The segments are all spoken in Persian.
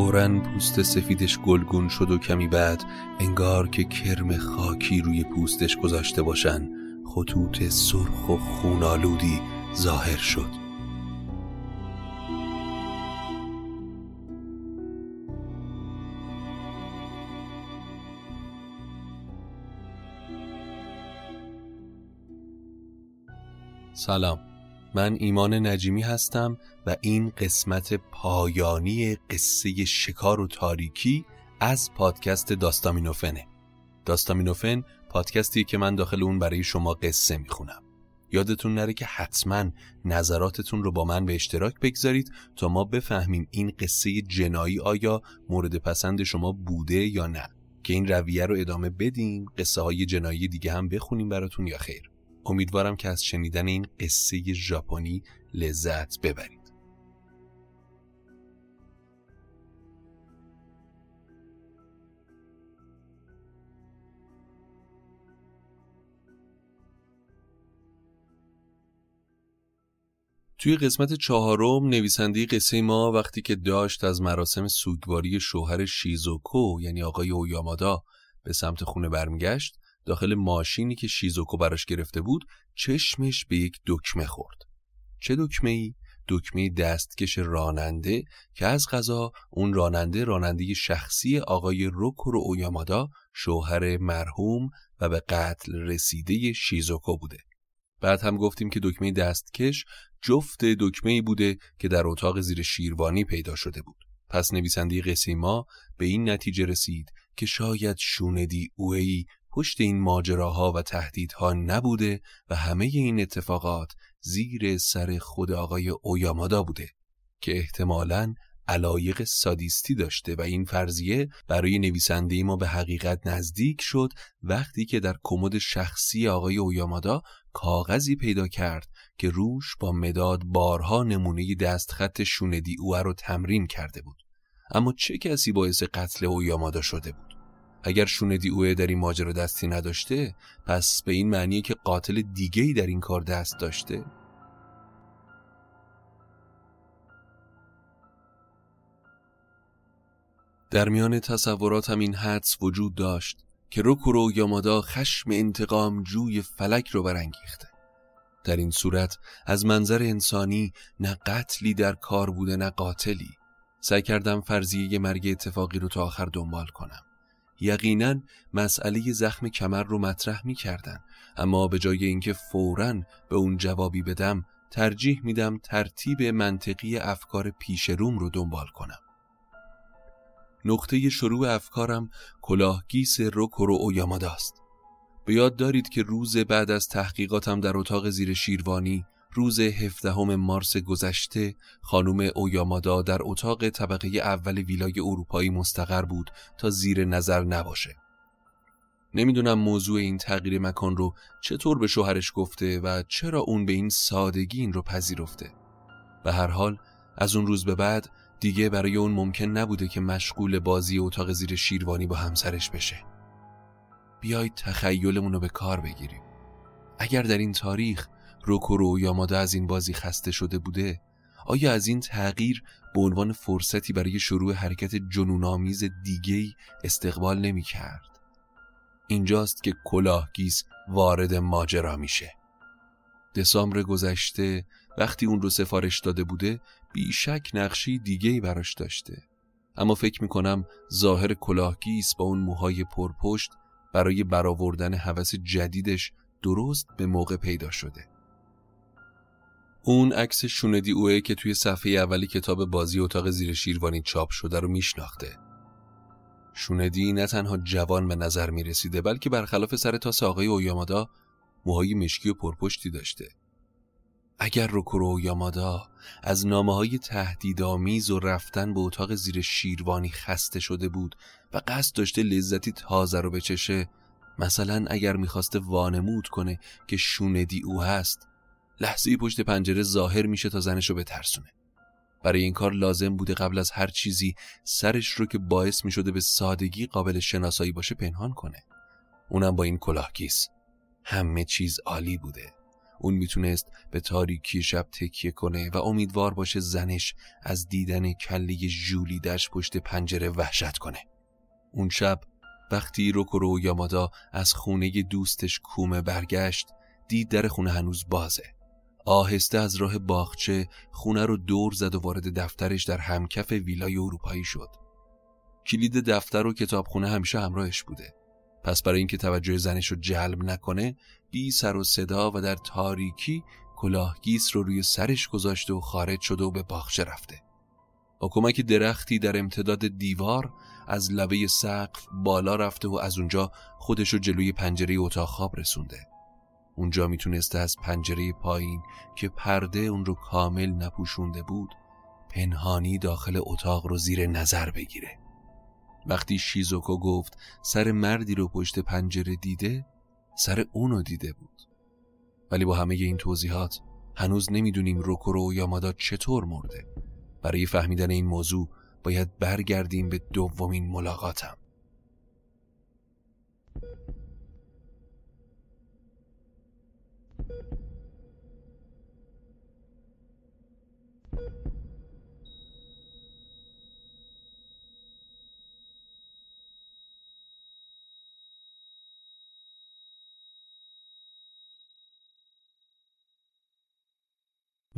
فورا پوست سفیدش گلگون شد و کمی بعد انگار که کرم خاکی روی پوستش گذاشته باشن خطوط سرخ و خونالودی ظاهر شد. سلام. من ایمان نجیمی هستم و این قسمت پایانی قصه شکار و تاریکی از پادکست داستامینوفنه. داستامینوفن پادکستی که من داخل اون برای شما قصه می‌خونم. یادتون نره که حتما نظراتتون رو با من به اشتراک بگذارید تا ما بفهمیم این قصه جنایی آیا مورد پسند شما بوده یا نه. که این رویه رو ادامه بدیم قصه های جنایی دیگه هم بخونیم براتون یا خیر. امیدوارم که از شنیدن این قصه ژاپنی لذت ببرید. توی قسمت چهارم نویسنده قصه ما وقتی که داشت از مراسم سوگواری شوهر شیزوکو یعنی آقای اویامادا به سمت خونه برمیگشت داخل ماشینی که شیزوکو براش گرفته بود چشمش به یک دکمه خورد. چه دکمه ای؟ دکمه دستکش راننده که از غذا اون راننده راننده شخصی آقای روکورو اویامادا شوهر مرحوم و به قتل رسیده شیزوکو بوده. بعد هم گفتیم که دکمه دستکش جفت دکمه ای بوده که در اتاق زیر شیروانی پیدا شده بود. پس نویسنده قصه ما به این نتیجه رسید که شاید شوندی اوهی پشت این ماجراها و تهدیدها نبوده و همه این اتفاقات زیر سر خود آقای اویامادا بوده که احتمالاً علایق سادیستی داشته و این فرضیه برای نویسنده ما به حقیقت نزدیک شد وقتی که در کمد شخصی آقای اویامادا کاغذی پیدا کرد که روش با مداد بارها نمونه دستخط شوندی اوه رو تمرین کرده بود. اما چه کسی باعث قتل اویامادا شده بود؟ اگر شوندی اوه در این ماجرا دستی نداشته پس به این معنیه که قاتل دیگهی در این کار دست داشته؟ در میان تصوراتم این حدس وجود داشت که روکورو یامادا خشم انتقام جوی فلک رو برانگیخته. در این صورت از منظر انسانی نه قتلی در کار بوده نه قاتلی. سعی کردم فرضیه مرگ اتفاقی رو تا آخر دنبال کنم. یقینا مسئله زخم کمر رو مطرح می کردن اما به جای اینکه فوراً به اون جوابی بدم ترجیح میدم ترتیب منطقی افکار پیش روم رو دنبال کنم. نقطه شروع افکارم کلاهگیس روکورو اویاماداست. به یاد دارید که روز بعد از تحقیقاتم در اتاق زیر شیروانی روز هفدهم مارس گذشته خانم اویامادا در اتاق طبقه اول ویلای اروپایی مستقر بود تا زیر نظر نباشه. نمی‌دونم موضوع این تغییر مکان رو چطور به شوهرش گفته و چرا اون به این سادگی این رو پذیرفته. به هر حال از اون روز به بعد دیگه برای اون ممکن نبوده که مشغول بازی اتاق زیر شیروانی با همسرش بشه. بیایید تخیلمون رو به کار بگیریم. اگر در این تاریخ روکورو یامادا از این بازی خسته شده بوده؟ آیا از این تغییر به عنوان فرصتی برای شروع حرکت جنونآمیز دیگهی استقبال نمی کرد؟ اینجاست که کلاهگیس وارد ماجرا میشه. دسامبر گذشته وقتی اون رو سفارش داده بوده بیشک نقشی دیگهی براش داشته. اما فکر می‌کنم ظاهر کلاهگیس با اون موهای پرپشت برای برآوردن هوس جدیدش درست به موقع پیدا شده. اون عکس شوندی اوه که توی صفحه اولی کتاب بازی اتاق زیر شیروانی چاپ شده رو میشناخته. شوندی نه تنها جوان به نظر می رسیده بلکه برخلاف سر تاس آقای اویامادا موهای مشکی و پرپشتی داشته. اگر روکورو اویامادا از نامه های تهدیدآمیز و رفتن به اتاق زیر شیروانی خسته شده بود و قصد داشته لذتی تازه رو بچشه مثلا اگر می‌خواسته وانمود کنه که شوندی او هست لحظه پشت پنجره ظاهر میشه تا زنش رو بترسونه. برای این کار لازم بوده قبل از هر چیزی سرش رو که باعث می‌شده به سادگی قابل شناسایی باشه پنهان کنه. اونم با این کلاهگیس. همه چیز عالی بوده. اون می‌تونست به تاریکی شب تکیه کنه و امیدوار باشه زنش از دیدن کله ژولیدش پشت پنجره وحشت کنه. اون شب وقتی روکورو یامادا از خونه دوستش کومه برگشت دید در خونه هنوز بازه. آهسته از راه باغچه خونه رو دور زد و وارد دفترش در همکف ویلای اروپایی شد. کلید دفتر و کتابخونه همیشه همراهش بوده. پس برای اینکه توجه زنش رو جلب نکنه بی سر و صدا و در تاریکی کلاهگیس رو روی سرش گذاشته و خارج شده و به باغچه رفته. با کمک درختی در امتداد دیوار از لبه سقف بالا رفته و از اونجا خودش رو جلوی پنجره اتاق خواب رسونده. اونجا می‌تونسته از پنجره پایین که پرده اون رو کامل نپوشونده بود پنهانی داخل اتاق رو زیر نظر بگیره. وقتی شیزوکو گفت سر مردی رو پشت پنجره دیده سر اونو دیده بود. ولی با همه این توضیحات هنوز نمی‌دونیم روکورو یامادا چطور مرده. برای فهمیدن این موضوع باید برگردیم به دومین ملاقاتم.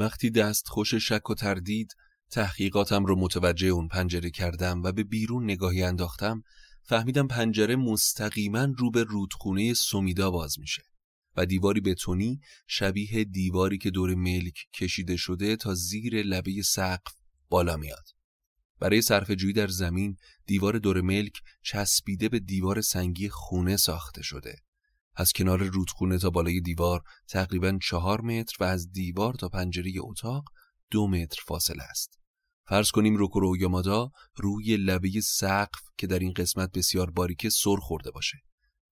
وقتی دست خوش شک و تردید تحقیقاتم رو متوجه اون پنجره کردم و به بیرون نگاهی انداختم فهمیدم پنجره مستقیما رو به رودخونه سومیدا باز میشه و دیواری بتونی شبیه دیواری که دور ملک کشیده شده تا زیر لبه سقف بالا میاد. برای صرف جویی در زمین دیوار دور ملک چسبیده به دیوار سنگی خونه ساخته شده از کنار رودخونه تا بالای دیوار تقریبا چهار متر و از دیوار تا پنجره اتاق دو متر فاصله است. فرض کنیم روکورو یامادا روی لبه سقف که در این قسمت بسیار باریکه سر خورده باشه.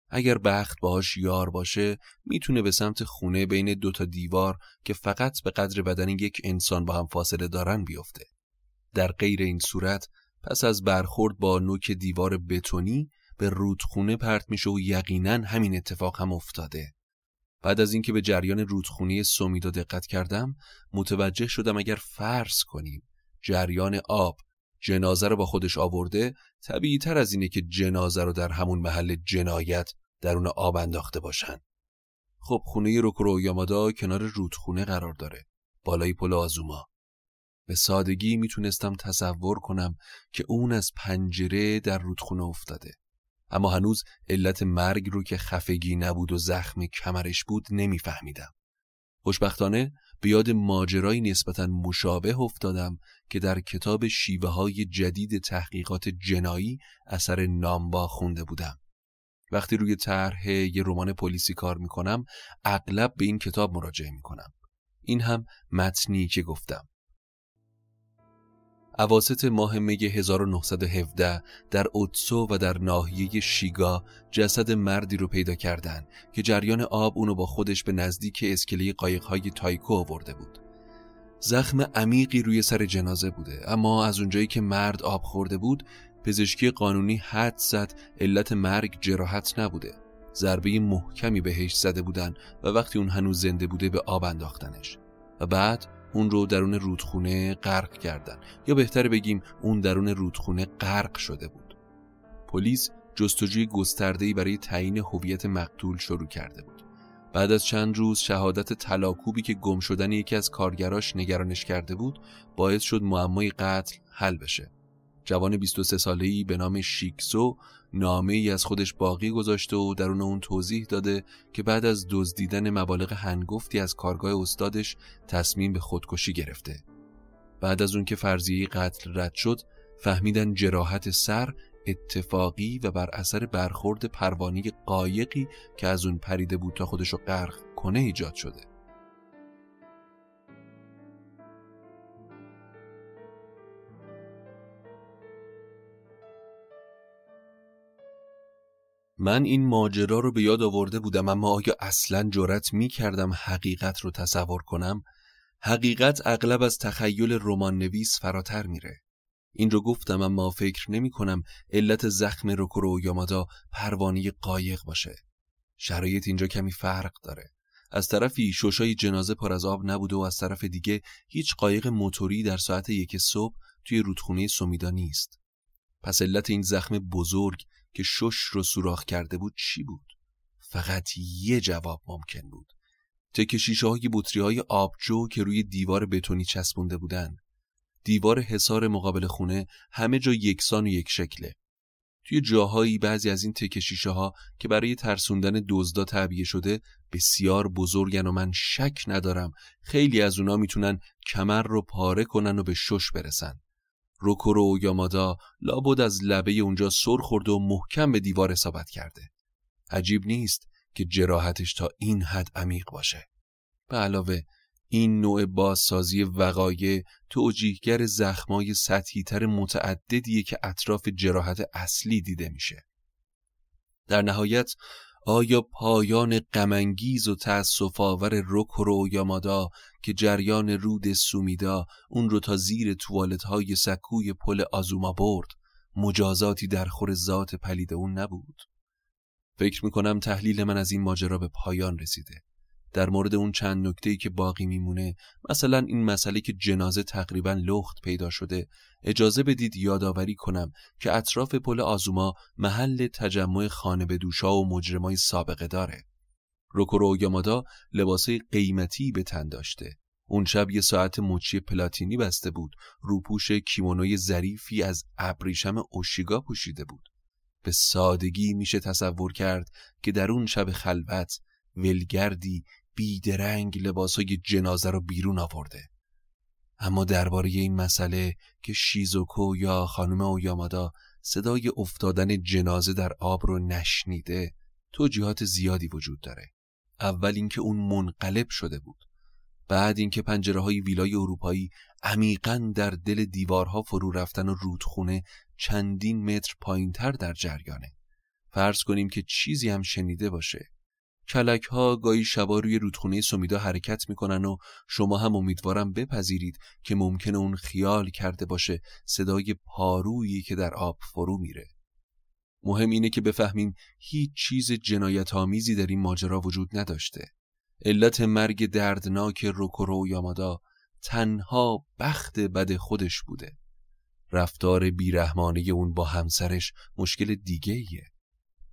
اگر بخت باهاش یار باشه می‌تونه به سمت خونه بین دو تا دیوار که فقط به قدر بدن یک انسان با هم فاصله دارن بیفته. در غیر این صورت پس از برخورد با نوک دیوار بتونی به رودخونه پرت میشه و یقینا همین اتفاق هم افتاده. بعد از اینکه به جریان رودخونه سومیدا دقت کردم متوجه شدم اگر فرض کنیم جریان آب جنازه رو با خودش آورده طبیعی تر از اینه که جنازه رو در همون محل جنایت درون آب انداخته باشن. خب خونه روکرو یامادا کنار رودخونه قرار داره بالای پل آزوما. به سادگی می‌تونستم تصور کنم که اون از پنجره در رودخونه افتاده. اما هنوز علت مرگ رو که خفگی نبود و زخم کمرش بود نمیفهمیدم. خوشبختانه به یاد ماجرایی نسبتا مشابه افتادم که در کتاب شیوه های جدید تحقیقات جنایی اثر نامبا خونده بودم. وقتی روی طرح یه رمان پلیسی کار می‌کنم اغلب به این کتاب مراجعه می‌کنم. این هم متنی که گفتم. عواست ماه می 1917 در اوتسو و در ناحیه شیگا جسد مردی رو پیدا کردند که جریان آب اونو با خودش به نزدیک اسکله قایقهای تایکو آورده بود. زخم عمیقی روی سر جنازه بوده اما از اونجایی که مرد آب خورده بود پزشکی قانونی حد زد علت مرگ جراحت نبوده ضربه محکمی بهش زده بودن و وقتی اون هنوز زنده بوده به آب انداختنش و بعد اون رو درون رودخونه غرق کردن. یا بهتر بگیم اون درون رودخونه غرق شده بود. پلیس جستجوی گسترده‌ای برای تعیین هویت مقتول شروع کرده بود. بعد از چند روز شهادت تلاکوبی که گم شدن یکی از کارگراش نگرانش کرده بود باعث شد معمای قتل حل بشه. جوان 23 ساله‌ای به نام شیکسو نامه ای از خودش باقی گذاشته و درون اون توضیح داده که بعد از دزدیدن مبالغ هنگفتی از کارگاه استادش تصمیم به خودکشی گرفته. بعد از اون که فرضیه قتل رد شد فهمیدن جراحت سر اتفاقی و بر اثر برخورد پروانی قایقی که از اون پریده بود تا خودشو غرق کنه ایجاد شده. من این ماجرا رو به یاد آورده بودم اما آیا اصلا جرأت می کردم حقیقت رو تصور کنم؟ حقیقت اغلب از تخیل رمان نویس فراتر میره. این رو گفتم اما فکر نمی کنم علت زخم روکورو یامادا پروانی قایق باشه. شرایط اینجا کمی فرق داره. از طرفی شوشای جنازه پر از آب نبوده و از طرف دیگه هیچ قایق موتوری در ساعت یک صبح توی رودخونه سومیدا نیست. پس علت این زخم بزرگ که شش رو سوراخ کرده بود چی بود؟ فقط یه جواب ممکن بود. تک شیشه های بطری های آبجو که روی دیوار بتونی چسبونده بودن. دیوار حصار مقابل خونه همه جا یکسان و یک شکله. توی جاهایی بعضی از این تک شیشه ها که برای ترسوندن دزدا تعبیه شده بسیار بزرگن و من شک ندارم خیلی از اونا می‌تونن کمر رو پاره کنن و به شش برسن. روکورو و یامادا لابد از لبه اونجا سر خورده و محکم به دیوار اصابت کرده. عجیب نیست که جراحتش تا این حد عمیق باشه. به علاوه این نوع بازسازی وقایع توجیهگر زخمای سطحیتر متعددیه که اطراف جراحت اصلی دیده میشه. در نهایت آیا پایان غمانگیز و تأسف آور روکورو یامادا که جریان رود سومیدا اون رو تا زیر توالت های سکوی پل آزوما برد مجازاتی در خور ذات پلید اون نبود؟ فکر می‌کنم تحلیل من از این ماجرا به پایان رسیده. در مورد اون چند نکته‌ای که باقی میمونه مثلا این مسئله که جنازه تقریبا لخت پیدا شده. اجازه بدید یادآوری کنم که اطراف پل آزوما محل تجمع خانه به دوشا و مجرمای سابقه داره. روکورو یامادا لباسای قیمتی به تن داشته. اون شب یه ساعت مچی پلاتینی بسته بود. روپوش کیمونوی ظریفی از ابریشم اوشیگا پوشیده بود. به سادگی میشه تصور کرد که در اون شب خلوت ولگردی بیدرنگ لباسای جنازه رو بیرون آورده. اما درباره این مسئله که شیزوکو یا خانم اویامادا صدای افتادن جنازه در آب رو نشنیده توجیهات زیادی وجود داره. اول اینکه اون منقلب شده بود. بعد اینکه پنجره های ویلای اروپایی عمیقا در دل دیوارها فرو رفتن و رودخونه چندین متر پایینتر در جریانه. فرض کنیم که چیزی هم شنیده باشه. کلک ها گاهی شبا روی رودخونه سمیدا حرکت می‌کنن و شما هم امیدوارم بپذیرید که ممکنه اون خیال کرده باشه صدای پارویی که در آب فرو میره. مهم اینه که بفهمیم هیچ چیز جنایت آمیزی در این ماجرا وجود نداشته. علت مرگ دردناک روکورو یامادا تنها بخت بد خودش بوده. رفتار بیرحمانه اون با همسرش مشکل دیگه ایه.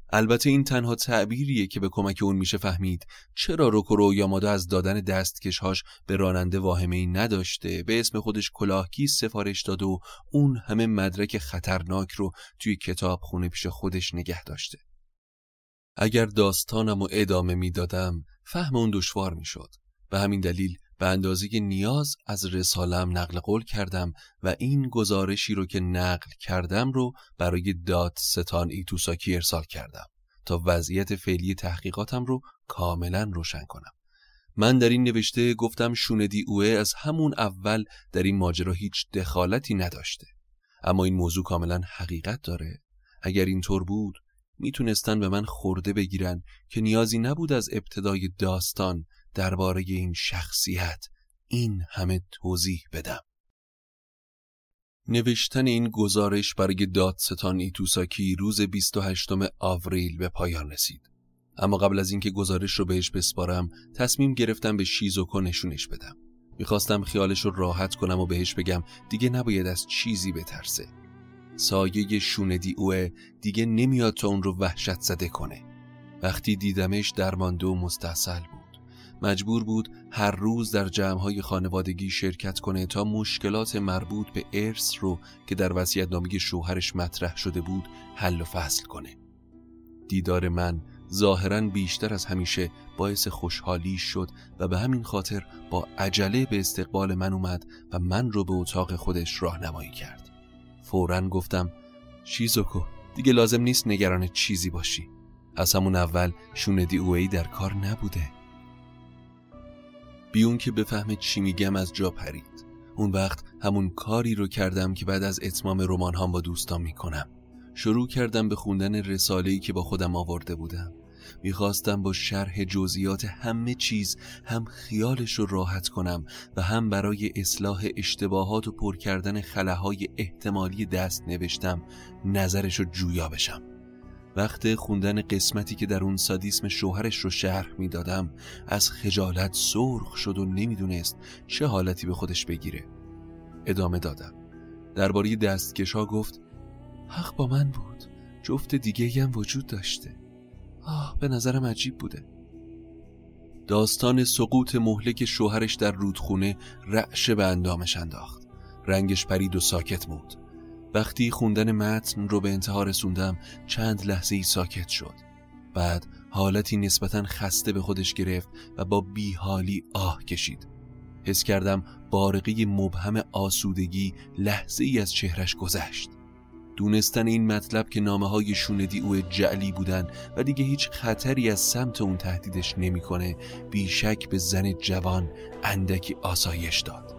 البته این تنها تعبیریه که به کمک اون میشه فهمید. چرا روکورو یامادا از دادن دستکشهاش به راننده واهمه ای نداشته؟ به اسم خودش کلاهکی سفارش داد و اون همه مدرک خطرناک رو توی کتاب خونه پیش خودش نگه داشته. اگر داستانم و ادامه می‌دادم فهم اون دشوار می‌شد. به همین دلیل به اندازه نیاز از رسالم نقل قول کردم و این گزارشی رو که نقل کردم رو برای داد ستان ایتوساکی ارسال کردم تا وضعیت فعلی تحقیقاتم رو کاملا روشن کنم. من در این نوشته گفتم شوندی اوه از همون اول در این ماجرا هیچ دخالتی نداشته. اما این موضوع کاملا حقیقت داره. اگر اینطور بود می‌تونستن به من خورده بگیرن که نیازی نبود از ابتدای داستان درباره این شخصیت این همه توضیح بدم. نوشتن این گزارش برای دادستان ایتوساکی روز 28 آوریل به پایان رسید. اما قبل از اینکه گزارش رو بهش بسپارم تصمیم گرفتم به شیزوکو نشونش بدم. می‌خواستم خیالش رو راحت کنم و بهش بگم دیگه نباید از چیزی بترسه. سایه شوندی اوه دیگه نمیاد تا اون رو وحشت زده کنه. وقتی دیدمش درمانده و مستحصل بود. مجبور بود هر روز در جمعهای خانوادگی شرکت کنه تا مشکلات مربوط به ارث رو که در نامی شوهرش مطرح شده بود حل و فصل کنه. دیدار من ظاهرا بیشتر از همیشه باعث خوشحالی شد و به همین خاطر با عجله به استقبال من اومد و من رو به اتاق خودش راهنمایی کرد. فورا گفتم شیزوکو دیگه لازم نیست نگران چیزی باشی. از همون اول شوندی اوی در کار نبوده. بیون که بفهمه چی میگم از جا پرید. اون وقت همون کاری رو کردم که بعد از اتمام رمان هم با دوستان می‌کنم. شروع کردم به خوندن رساله‌ای که با خودم آورده بودم. می‌خواستم با شرح جزئیات همه چیز هم خیالش رو راحت کنم و هم برای اصلاح اشتباهات و پر کردن خلاهای احتمالی دست نوشتم نظرش رو جویا بشم. وقت خوندن قسمتی که در اون سادیسم شوهرش رو شرح می‌دادم از خجالت سرخ شد و نمی‌دونست چه حالتی به خودش بگیره. ادامه دادم. درباره دستکشا گفت حق با من بود. جفت دیگه هم وجود داشته. آه به نظرم عجیب بوده. داستان سقوط مهلک شوهرش در رودخونه رعشه به اندامش انداخت. رنگش پرید و ساکت بود وقتی خوندن متن رو به انتها رسوندم چند لحظه ای ساکت شد. بعد حالتی نسبتا خسته به خودش گرفت و با بیحالی آه کشید. حس کردم بارقی مبهم آسودگی لحظه ای از چهرش گذشت. دونستن این مطلب که نامه های شوندی او جعلی بودن و دیگه هیچ خطری از سمت اون تهدیدش نمی‌کنه بیشک به زن جوان اندکی آسایش داد.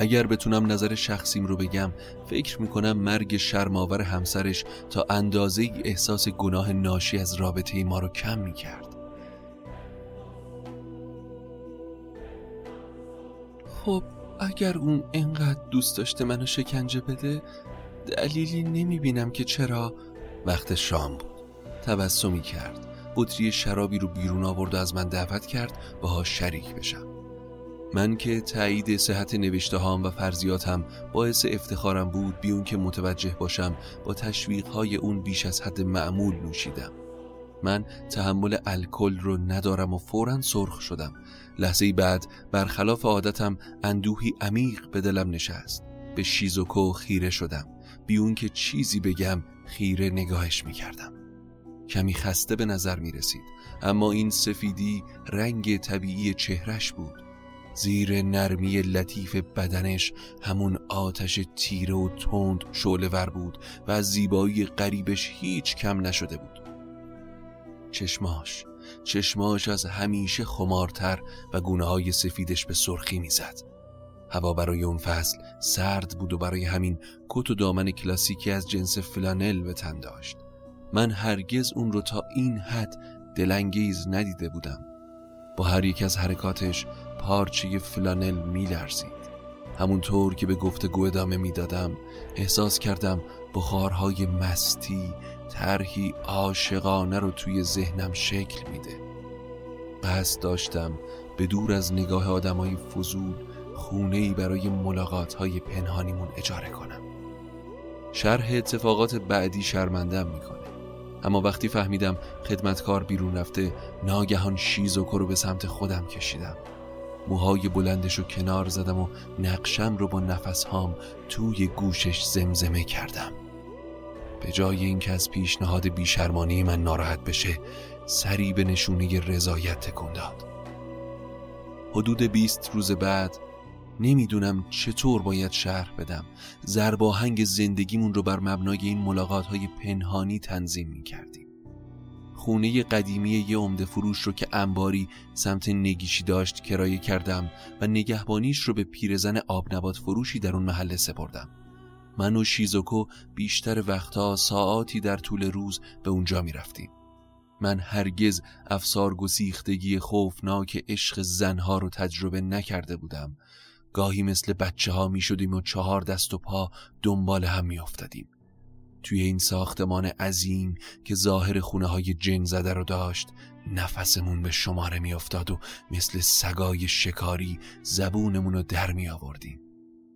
اگر بتونم نظر شخصیم رو بگم فکر می‌کنم مرگ شرماور همسرش تا اندازه احساس گناه ناشی از رابطه ما رو کم می‌کرد. خب اگر اون انقدر دوست داشته منو شکنجه بده دلیلی نمی‌بینم که چرا. وقت شام بود. تبسمی کرد. بطری شرابی رو بیرون آورد و از من دعوت کرد باها شریک بشم. من که تایید صحت نوشته هام و فرضیاتم باعث افتخارم بود بیون که متوجه باشم با تشویق های اون بیش از حد معمول نوشیدم. من تحمل الکل رو ندارم و فورا سرخ شدم. لحظه بعد برخلاف عادتم اندوهی عمیق به دلم نشست. به شیزوکو خیره شدم. بیون که چیزی بگم خیره نگاهش می‌کردم. کمی خسته به نظر می رسید اما این سفیدی رنگ طبیعی چهرش بود. زیر نرمی لطیف بدنش همون آتش تیره و تند شعله ور بود و از زیبایی قریبش هیچ کم نشده بود. چشماش چشماش از همیشه خمارتر و گونه های سفیدش به سرخی می‌زد. هوا برای اون فصل سرد بود و برای همین کت و دامن کلاسیکی از جنس فلانل به تن داشت. من هرگز اون رو تا این حد دلنگیز ندیده بودم. با هر یک از حرکاتش پارچه فلانل میلرزید. همونطور که به گفتگو ادامه می‌دادم احساس کردم بخارهای مستی طرحی عاشقانه رو توی ذهنم شکل میده. قصد داشتم به دور از نگاه آدمای فضول خونه برای ملاقات های پنهانیمون اجاره کنم. شرح اتفاقات بعدی شرمندم می‌کنه. اما وقتی فهمیدم خدمتکار بیرون رفته ناگهان شیزوکو رو به سمت خودم کشیدم. موهای بلندش رو کنار زدم و نقشم رو با نفس هام توی گوشش زمزمه کردم. به جای اینکه از پیشنهاد بیشرمانی من ناراحت بشه سری به نشونه رضایت تکون داد. حدود بیست روز بعد نمی‌دونم چطور باید شرح بدم زرباهنگ زندگیمون رو بر مبنای این ملاقات های پنهانی تنظیم می کردیم خونه قدیمی یه عمده فروش رو که انباری سمت نگیشی داشت کرایه کردم و نگهبانیش رو به پیرزن آبنبات فروشی در اون محله سپردم من و شیزوکو بیشتر وقتها ساعاتی در طول روز به اونجا می رفتیم. من هرگز افسار گسیختگی خوفناک عشق زنها رو تجربه نکرده بودم گاهی مثل بچه ها می شدیم و چهار دست و پا دنبال هم می افتادیم. توی این ساختمان عظیم که ظاهر خونه های جن زده رو داشت نفسمون به شماره می افتاد و مثل سگای شکاری زبونمون رو در می آوردیم.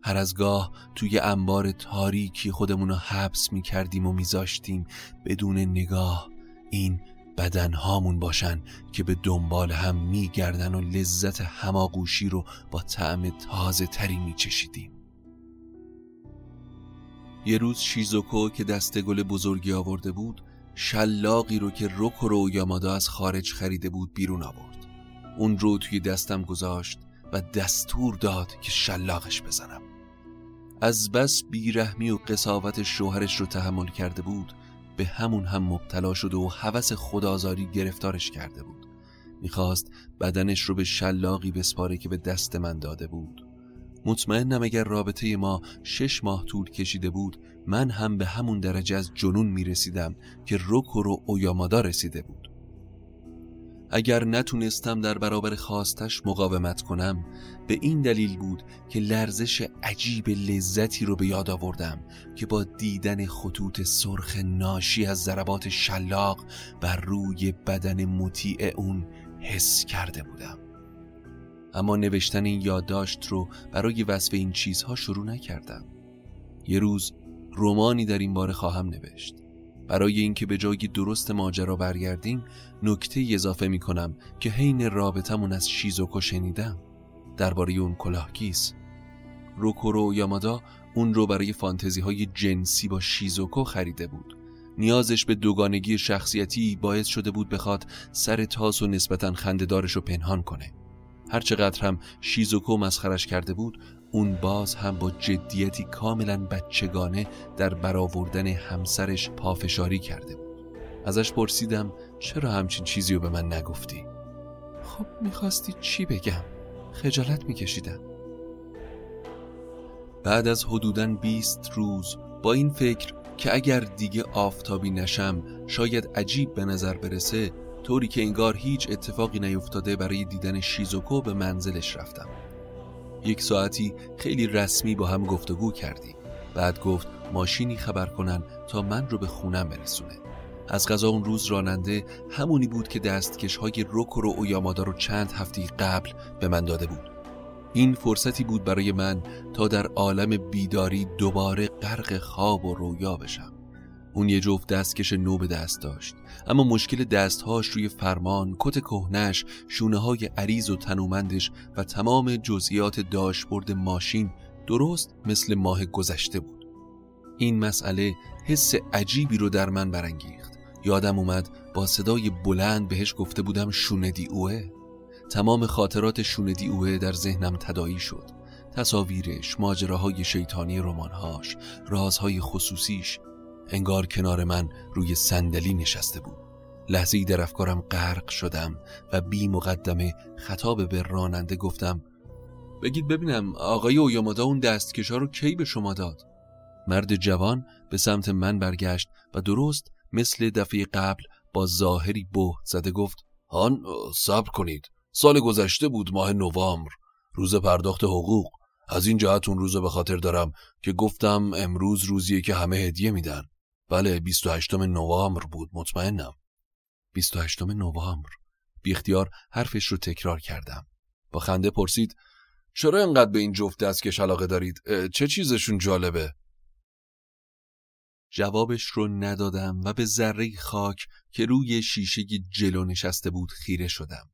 هر از گاه توی انبار تاریکی خودمون رو حبس می کردیم و میذاشتیم بدون نگاه این بدنهامون باشن که به دنبال هم میگردن و لذت هماگوشی رو با طعم تازه تری میچشیدیم یه روز شیزوکو که دست گل بزرگی آورده بود شلاقی رو که روکو یامادا از خارج خریده بود بیرون آورد. اون رو توی دستم گذاشت و دستور داد که شلاقش بزنم. از بس بیرحمی و قصاوت شوهرش رو تحمل کرده بود به همون هم مبتلا شده و هوس خدازاری گرفتارش کرده بود. می‌خواست بدنش رو به شلاقی بسپاره که به دست من داده بود. مطمئنم اگر رابطه ما شش ماه طول کشیده بود من هم به همون درجه از جنون می‌رسیدم که روکو رو اویامادا رسیده بود. اگر نتونستم در برابر خواستش مقاومت کنم به این دلیل بود که لرزش عجیب لذتی رو به یاد آوردم که با دیدن خطوط سرخ ناشی از ضربات شلاق بر روی بدن مطیع اون حس کرده بودم. اما نوشتن این یادداشت رو برای وصف این چیزها شروع نکردم. یه روز رومانی در این باره خواهم نوشت. برای اینکه به جای درست ماجرا برگردیم نکته اضافه می کنم که حین رابطمون از شیزوکو شنیدم. درباره اون کلاهگیس. روکورو یامادا اون رو برای فانتزی های جنسی با شیزوکو خریده بود. نیازش به دوگانگی شخصیتی باعث شده بود بخواد سر تاس و نسبتا خندهدارش رو پنهان کنه. هرچقدر هم شیزوکو مسخرش کرده بود اون باز هم با جدیتی کاملا بچگانه در برآوردن همسرش پافشاری کرده بود ازش پرسیدم چرا همچین چیزی رو به من نگفتی؟ خب می‌خواستی چی بگم؟ خجالت میکشیدم بعد از حدوداً 20 روز با این فکر که اگر دیگه آفتابی نشم شاید عجیب به نظر برسه طوری که انگار هیچ اتفاقی نیفتاده برای دیدن شیزوکو به منزلش رفتم. یک ساعتی خیلی رسمی با هم گفتگو کردیم. بعد گفت ماشینی خبر کنن تا من رو به خونم برسونه. از غذا اون روز راننده همونی بود که دستکش های روکو و اویامادا رو چند هفته قبل به من داده بود. این فرصتی بود برای من تا در عالم بیداری دوباره غرق خواب و رویا بشم. اون یه جفت دستکش نو به دست داشت. اما مشکل دستهاش روی فرمان کت کهنش شونه های عریض و تنومندش و تمام جزئیات داشبورد ماشین درست مثل ماه گذشته بود. این مسئله حس عجیبی رو در من برانگیخت. یادم اومد با صدای بلند بهش گفته بودم شوندی اوه. تمام خاطرات شوندی اوه در ذهنم تدایی شد. تصاویرش، ماجراهای شیطانی رمانهاش، رازهای خصوصیش انگار کنار من روی صندلی نشسته بود. لحظه در افکارم غرق شدم و بی مقدمه خطاب به راننده گفتم بگید ببینم آقای اویامادا اون دستکشا رو کی به شما داد؟ مرد جوان به سمت من برگشت و درست مثل دفعه قبل با ظاهری بهت زده گفت هان صبر کنید. سال گذشته بود ماه نوامبر. روز پرداخت حقوق. از این جهت اون روز به خاطر دارم که گفتم امروز روزیه که همه هدیه میدن. بله 28 نوامبر بود مطمئنم. 28 نوامبر. بی اختیار حرفش رو تکرار کردم. با خنده پرسید چرا انقدر به این جفت دستکش علاقه دارید؟ چه چیزشون جالبه؟ جوابش رو ندادم و به ذره خاک که روی شیشه جلو نشسته بود خیره شدم.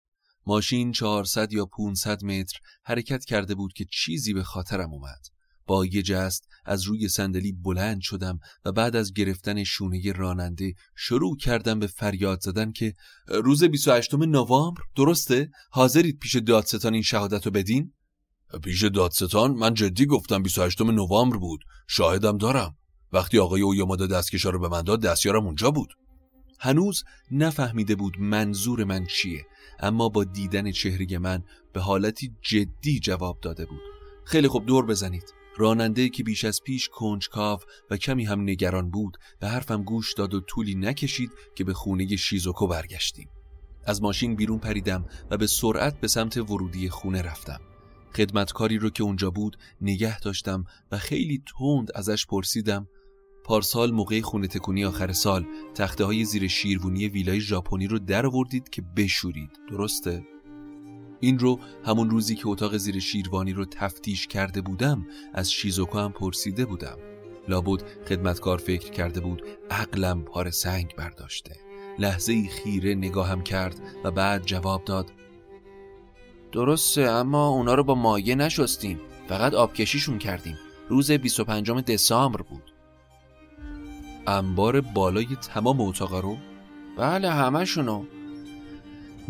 ماشین 400 یا 500 متر حرکت کرده بود که چیزی به خاطرم اومد. با یه جست از روی صندلی بلند شدم و بعد از گرفتن شونه راننده شروع کردم به فریاد زدن که روز 28 نوامبر درسته؟ حاضرید پیش دادستان این شهادت رو بدین؟ پیش دادستان؟ من جدی گفتم 28 نوامبر بود. شاهدم دارم. وقتی آقای اویامادا دستکشا رو به من داد دستیارم اونجا بود. هنوز نفهمیده بود منظور من چیه اما با دیدن چهره من به حالتی جدی جواب داده بود. خیلی خوب دور بزنید. راننده که بیش از پیش کنجکاو و کمی هم نگران بود به حرفم گوش داد و طولی نکشید که به خونه شیزوکو برگشتیم از ماشین بیرون پریدم و به سرعت به سمت ورودی خونه رفتم خدمتکاری رو که اونجا بود نگه داشتم و خیلی تند ازش پرسیدم پارسال موقع خونه تکونی آخر سال تخته های زیر شیروونی ویلای ژاپنی رو در آوردید که بشورید درسته؟ این رو همون روزی که اتاق زیر شیروانی رو تفتیش کرده بودم از شیزوکو هم پرسیده بودم. لابد خدمتکار فکر کرده بود عقلم پار سنگ برداشته. لحظه ای خیره نگاهم کرد و بعد جواب داد درسته اما اونا رو با مایه نشستیم. فقط آبکشیشون کردیم. روز 25 دسامبر بود. انبار بالای تمام اتاق رو؟ بله همشونو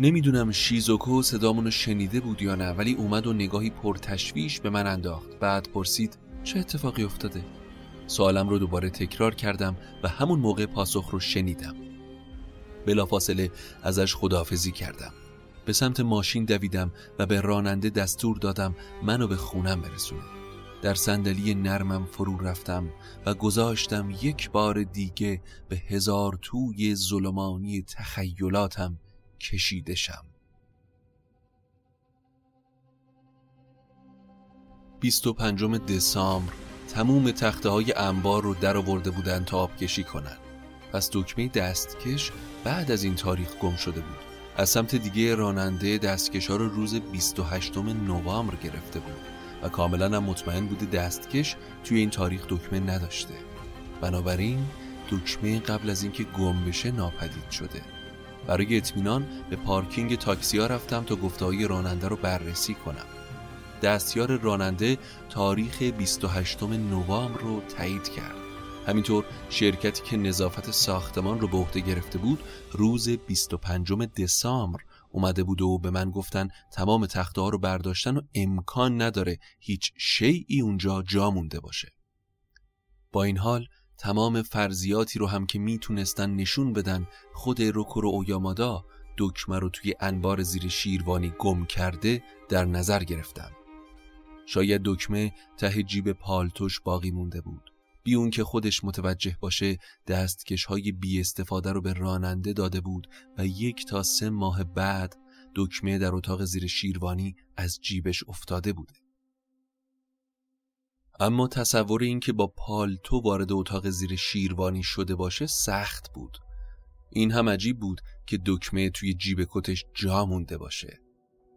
نمی‌دونم شیزوکو صدامونو شنیده بود یا نه ولی اومد و نگاهی پرتشویش به من انداخت. بعد پرسید چه اتفاقی افتاده؟ سوالم رو دوباره تکرار کردم و همون موقع پاسخ رو شنیدم. بلافاصله ازش خداحافظی کردم. به سمت ماشین دویدم و به راننده دستور دادم منو به خونم برسونه. در صندلی نرمم فرو رفتم و گذاشتم یک بار دیگه به هزار توی ظلمانی تخیلاتم کشیده شم. 25 دسامبر تموم تخته های انبار رو در آورده بودن تا آبکشی کنن پس دکمه دستکش بعد از این تاریخ گم شده بود. از سمت دیگه راننده دستکش ها رو روز 28 نوامبر گرفته بود و کاملا هم مطمئن بوده دستکش توی این تاریخ دکمه نداشته. بنابراین دکمه قبل از اینکه گم بشه ناپدید شده. برای اطمینان به پارکینگ تاکسی ها رفتم تا گفته های راننده رو بررسی کنم. دستیار راننده تاریخ 28 نوامبر رو تایید کرد. همینطور شرکتی که نظافت ساختمان رو به عهده گرفته بود روز 25 دسامبر اومده بود و به من گفتن تمام تخته رو برداشتن و امکان نداره هیچ شیعی اونجا جا مونده باشه. با این حال تمام فرضیاتی رو هم که می‌تونستن نشون بدن خود روکورو اویامادا دکمه رو توی انبار زیر شیروانی گم کرده در نظر گرفتم شاید دکمه ته جیب پالتوش باقی مونده بود. بی اون که خودش متوجه باشه دستکش های بی استفاده رو به راننده داده بود و یک تا سه ماه بعد دکمه در اتاق زیر شیروانی از جیبش افتاده بوده. اما تصور این که با پالتو وارد اتاق زیر شیروانی شده باشه سخت بود. این هم عجیب بود که دکمه توی جیب کتش جا مونده باشه.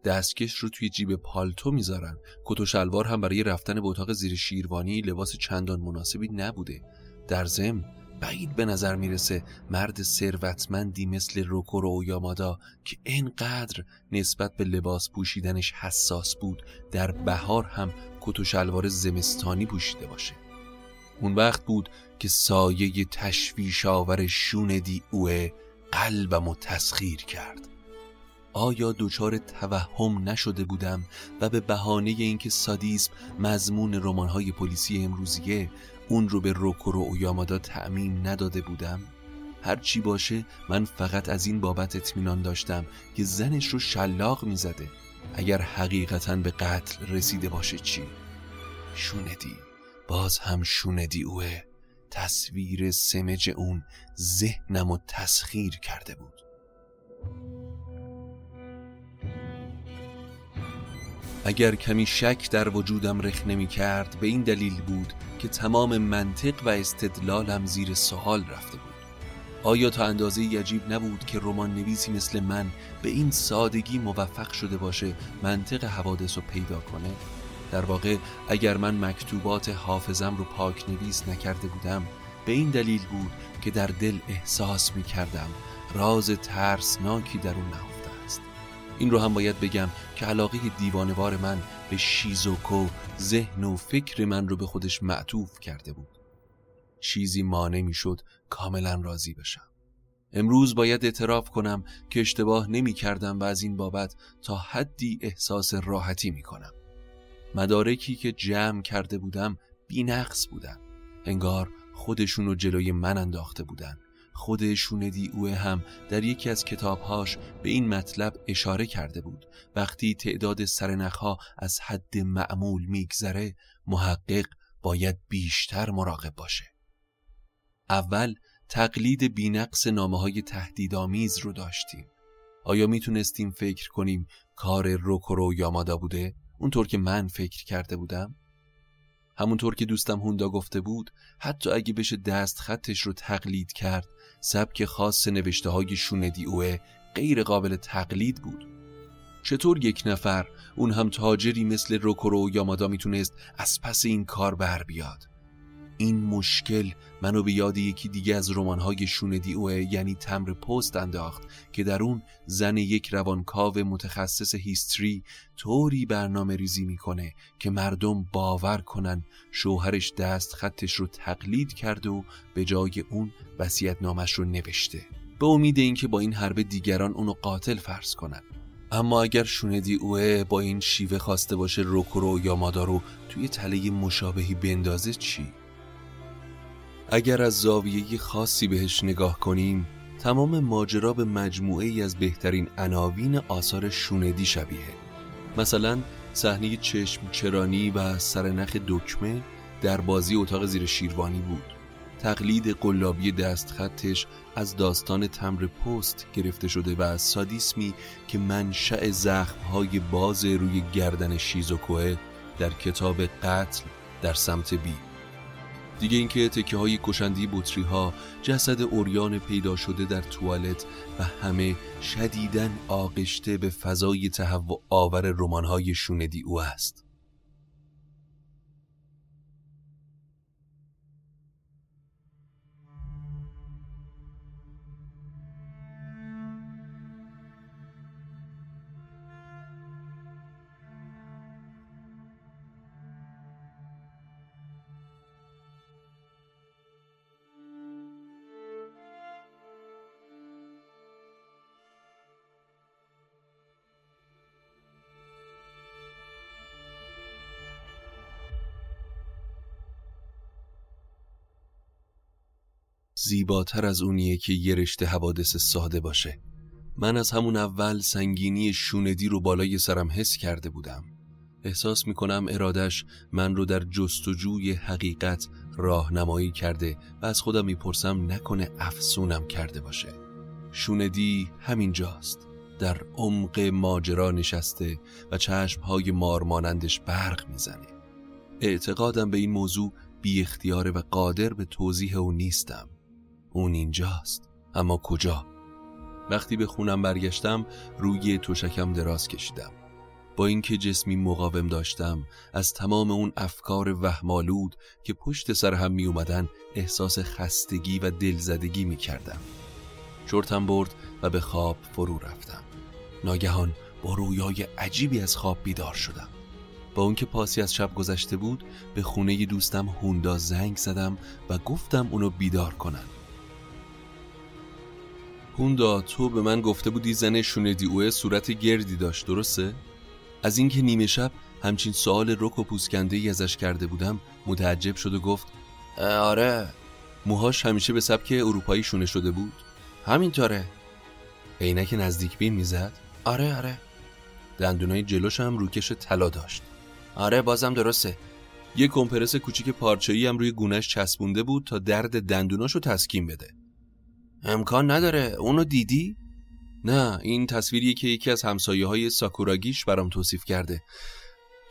دستکش رو توی جیب پالتو می‌ذارن. کت و شلوار هم برای رفتن به اتاق زیر شیروانی لباس چندان مناسبی نبوده. در ضمن بعید به نظر می‌رسه مرد ثروتمندی مثل روکورو و یامادا که اینقدر نسبت به لباس پوشیدنش حساس بود در بهار هم کت و شلوار زمستانی پوشیده باشه. اون وقت بود که سایه تشویش آور شوندی اوه قلبم و تسخیر کرد. آیا دچار توهم نشده بودم و به بهانه اینکه سادیسم مضمون رمان‌های پلیسی امروزیه اون رو به روکورو و یامادا تعمیم نداده بودم. هر چی باشه من فقط از این بابت اطمینان داشتم که زنش رو شلاق می‌زده. اگر حقیقتا به قتل رسیده باشه چی؟ شوندی باز هم شوندی اوه. تصویر سمج اون ذهنم و تسخیر کرده بود. اگر کمی شک در وجودم رخ نمی کرد به این دلیل بود که تمام منطق و استدلالم زیر سوال رفته بود آیا تا اندازه عجیب نبود که رمان نویسی مثل من به این سادگی موفق شده باشه منطق حوادث رو پیدا کنه؟ در واقع اگر من مکتوبات حافظم رو پاک نویس نکرده بودم به این دلیل بود که در دل احساس می کردم راز ترسناکی در اون نهفته این رو هم باید بگم که علاقه دیوانوار من به شیزوکو ذهن و فکر من رو به خودش معطوف کرده بود. چیزی مانع می‌شد کاملا راضی بشم. امروز باید اعتراف کنم که اشتباه نمی کردم و از این بابت تا حدی احساس راحتی می کنم مدارکی که جمع کرده بودم بی نقص بودن. انگار خودشون رو جلوی من انداخته بودن. خود شوندی اوه هم در یکی از کتابهاش به این مطلب اشاره کرده بود وقتی تعداد سرنخها از حد معمول میگذره محقق باید بیشتر مراقب باشه اول تقلید بینقص نامه های تهدیدآمیز رو داشتیم آیا می‌تونستیم فکر کنیم کار روکورو یامادا بوده؟ اونطور که من فکر کرده بودم؟ همونطور که دوستم هوندا گفته بود حتی اگه بشه دست خطش رو تقلید کرد سبک خاص نوشته های شوندی اوه غیر قابل تقلید بود. چطور یک نفر اون هم تاجری مثل روکورو یامادا می‌تونست از پس این کار بر بیاد؟ این مشکل منو به یاد یکی دیگه از رمان‌های شوندی اوه یعنی تمر پست انداخت که در اون زن یک روانکاو متخصص هیستری طوری برنامه ریزی می‌کنه که مردم باور کنن شوهرش دست خطش رو تقلید کرده و به جای اون وسیعت نامش رو نوشته. به امید اینکه با این حرب دیگران اونو قاتل فرض کنن. اما اگر شوندی اوه با این شیوه خواسته باشه روکورو یا مادارو توی تله مشابهی بندازه چی؟ اگر از زاویه خاصی بهش نگاه کنیم تمام ماجرا به مجموعه ای از بهترین عناوین آثار شوندی شبیه. مثلا صحنه چشم چرانی و سرنخ دکمه در بازی اتاق زیر شیروانی بود. تقلید قلابی دستخطش از داستان تمر پست گرفته شده و از سادیسمی که منشأ زخمهای باز روی گردن شیزوکوه در کتاب قتل در سمت بی. دیگه اینکه تکه های کشندی بطری ها جسد اوریان پیدا شده در توالت و همه شدیدن آغشته به فضای تهوع آور رمان های شوندی او است. زیباتر از اونیه که یه رشته حوادث ساده باشه. من از همون اول سنگینی شوندی رو بالای سرم حس کرده بودم. احساس می‌کنم ارادش من رو در جستجوی حقیقت راهنمایی کرده و از خودم می‌پرسم نکنه افسونم کرده باشه. شوندی همینجاست. در عمق ماجرا نشسته و چشمهای مارمانندش برق می‌زنه. اعتقادم به این موضوع بی اختیاره و قادر به توضیح او نیستم. اون اینجاست. اما کجا؟ وقتی به خونم برگشتم روی توشکم دراز کشیدم. با اینکه جسمی مقاوم داشتم از تمام اون افکار وهمالود که پشت سر هم می اومدن احساس خستگی و دلزدگی می کردم چرتم برد و به خواب فرو رفتم. ناگهان با رویای عجیبی از خواب بیدار شدم. با اون که پاسی از شب گذشته بود به خونه دوستم هوندا زنگ زدم و گفتم اونو بیدار کنن. هوندا تو به من گفته بودی زن شوندی اوه صورت گردی داشت درسته؟ از اینکه نیمه شب همچین سوال رک و پوسکنده ای ازش کرده بودم متعجب شد و گفت آره. موهاش همیشه به سبک اروپایی شونه شده بود. همینطوره. عینک نزدیک بین می‌زد؟ آره آره. دندونای جلوش هم روکش طلا داشت. آره بازم درسته. یه کمپرس کوچیک پارچه‌ای هم روی گونش چسبونده بود تا درد دندوناشو تسکین بده. امکان نداره اونو دیدی؟ نه این تصویریه که یکی از همسایه های ساکوراگیش برام توصیف کرده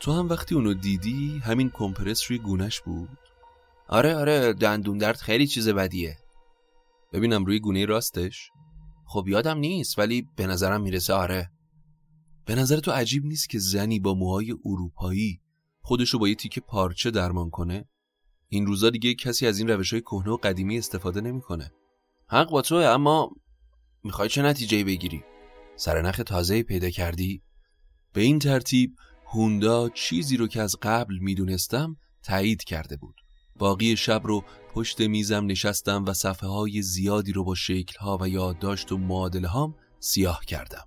تو هم وقتی اونو دیدی همین کمپرس روی گونش بود؟ آره آره دندون درد خیلی چیز بدیه ببینم روی گونه راستش خب یادم نیست ولی به نظرم می‌رسه آره به نظر تو عجیب نیست که زنی با موهای اروپایی خودشو با یه تیکه پارچه درمان کنه این روزا دیگه کسی از این روش های کهنه و قدیمی استفاده نمی‌کنه. حق با توه اما می‌خوای چه نتیجه بگیری؟ سرنخ تازه پیدا کردی؟ به این ترتیب هوندا چیزی رو که از قبل می‌دونستم تایید کرده بود. باقی شب رو پشت میزم نشستم و صفحه های زیادی رو با شکل ها و یادداشت و معادله هام سیاه کردم.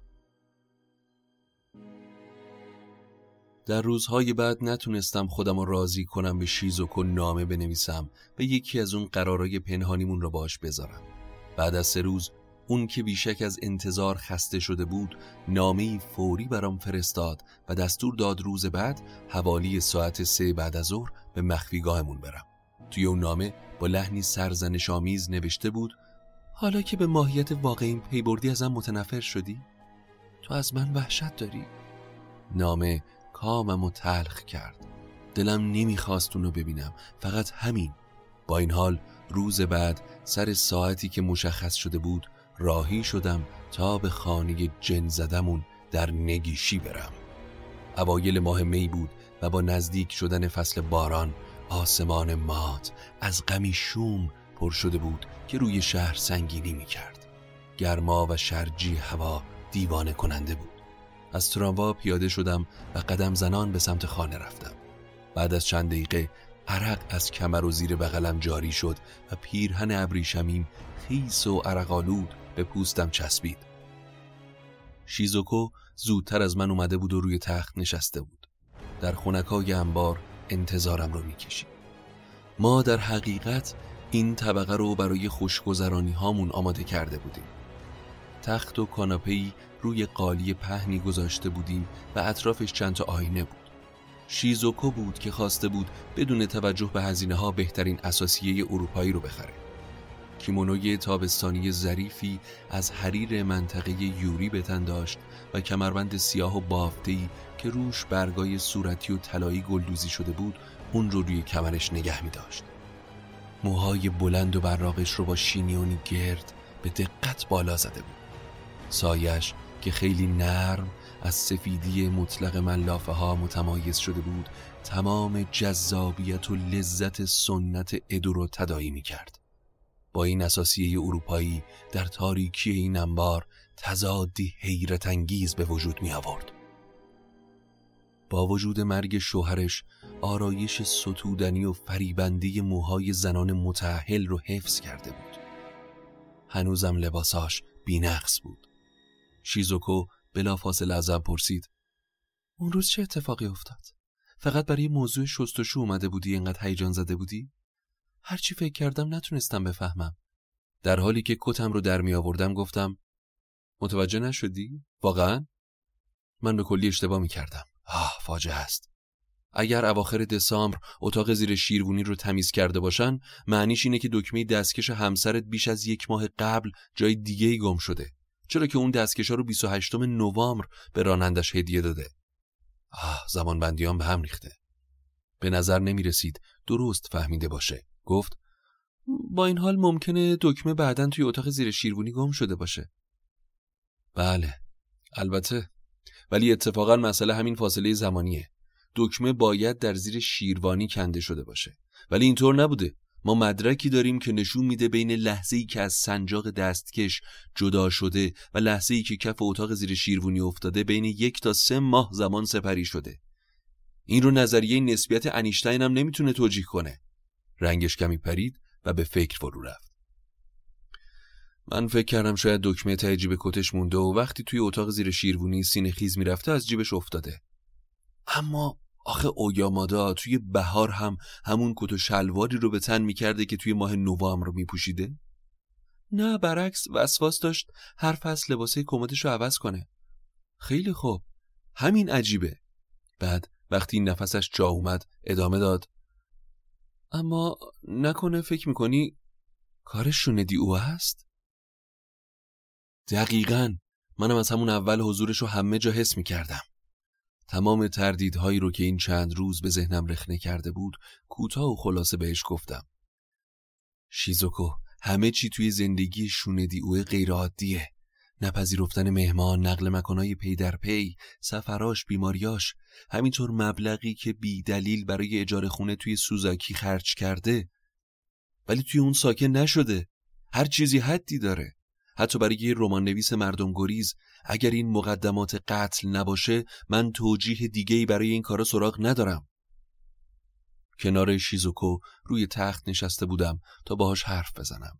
در روزهای بعد نتونستم خودم راضی کنم به شیزوکو نامه بنویسم و یکی از اون قرارای پنهانیمون رو باش بذارم. بعد از سه روز اون که بیشک از انتظار خسته شده بود نامه فوری برام فرستاد و دستور داد روز بعد حوالی ساعت سه بعد از ظهر به مخفیگاهمون برم. توی اون نامه با لحنی سرزنش آمیز نوشته بود حالا که به ماهیت واقعیم پیبردی ازم متنفر شدی؟ تو از من وحشت داری. نامه کامم و تلخ کرد. دلم نمی‌خواست اونو ببینم. فقط همین. با این حال روز بعد سر ساعتی که مشخص شده بود راهی شدم تا به خانه جن زدمون در نگیشی برم. اوایل ماه می بود و با نزدیک شدن فصل باران آسمان مات از غمی شوم پر شده بود که روی شهر سنگینی می کرد. گرما و شرجی هوا دیوانه کننده بود. از تراموا پیاده شدم و قدم زنان به سمت خانه رفتم. بعد از چند دقیقه عرق از کمر و زیر بغلم جاری شد و پیرهن ابریشمیم خیس و عرقالود به پوستم چسبید. شیزوکو زودتر از من اومده بود و روی تخت نشسته بود. در خونکای انبار انتظارم رو می‌کشید. ما در حقیقت این طبقه رو برای خوشگذرانی هامون آماده کرده بودیم. تخت و کاناپهی روی قالی پهنی گذاشته بودیم و اطرافش چند تا آینه بود. شیزوکو بود که خواسته بود بدون توجه به هزینه ها بهترین اساسیه اروپایی رو بخره. کیمونوی تابستانی ظریفی از حریر منطقه یوری به تن داشت و کمربند سیاه و بافتهی که روش برگای صورتی و طلایی گلدوزی شده بود اون رو روی کمرش نگه می داشت موهای بلند و براقش رو با شینیونی گرد به دقت بالا زده بود. سایش که خیلی نرم از سفیدی مطلق ملافه ها متمایز شده بود تمام جذابیت و لذت سنت ادو رو تدایی می کرد با این اساسیه اروپایی در تاریکی این انبار تضادی حیرت انگیز به وجود می آورد با وجود مرگ شوهرش آرایش ستودنی و فریبندی موهای زنان متحل رو حفظ کرده بود. هنوزم لباساش بینقص بود. شیزوکو بلافاصله ازم پرسید اون روز چه اتفاقی افتاد؟ فقط برای موضوع شستشو اومده بودی اینقدر هیجان زده بودی؟ هرچی فکر کردم نتونستم بفهمم در حالی که کتم رو در می آوردم گفتم متوجه نشدی؟ واقعا؟ من به کلی اشتباه می کردم آه فاجعه است اگر اواخر دسامبر اتاق زیر شیروانی رو تمیز کرده باشن معنیش اینه که دکمه دستکش همسرت بیش از یک ماه قبل جای دیگه ای گم شده چرا که اون دستکش ها رو 28 نوامبر به رانندش هدیه داده؟ آه زمان بندیان به هم ریخته. به نظر نمی رسید درست فهمیده باشه. گفت با این حال ممکنه دکمه بعدا توی اتاق زیر شیروانی گم شده باشه. بله البته. ولی اتفاقا مسئله همین فاصله زمانیه. دکمه باید در زیر شیروانی کنده شده باشه. ولی اینطور نبوده. ما مدرکی داریم که نشون میده بین لحظه‌ای که از سنجاق دستکش جدا شده و لحظه‌ای که کف اتاق زیر شیروانی افتاده بین یک تا سه ماه زمان سپری شده. این رو نظریه نسبیت انیشتین هم نمی‌تونه توجیه کنه. رنگش کمی پرید و به فکر فرو رفت. من فکر کردم شاید دکمه ته کتش مونده و وقتی توی اتاق زیر شیروانی سینه خیز می‌رفته از جیبش افتاده. اما آخه اویامادا توی بهار هم همون کت و شلواری رو به تن می‌کرده که توی ماه نوامبر میپوشیده؟ نه برعکس وسواس داشت هر فصل لباسه کمدش رو عوض کنه. خیلی خوب. همین عجیبه. بعد وقتی نفسش جا اومد ادامه داد. اما نکنه فکر می‌کنی کارش شوندی او هست؟ دقیقا. منم از همون اول حضورش رو همه جا حس می‌کردم. تمام تردیدهایی رو که این چند روز به ذهنم رخنه کرده بود کوتاه و خلاصه بهش گفتم. شیزوکو همه چی توی زندگی شوندی اوه غیرعادیه. نپذیرفتن مهمان نقل مکانای پی در پی سفراش بیماریاش همینطور مبلغی که بی دلیل برای اجاره خونه توی سوزاکی خرج کرده. ولی توی اون ساکن نشده. هر چیزی حدی داره. حتی برای رمان نویس مردم گریز اگر این مقدمات قتل نباشه من توجیه دیگهی برای این کارا سراغ ندارم. کنار شیزوکو روی تخت نشسته بودم تا باهاش حرف بزنم.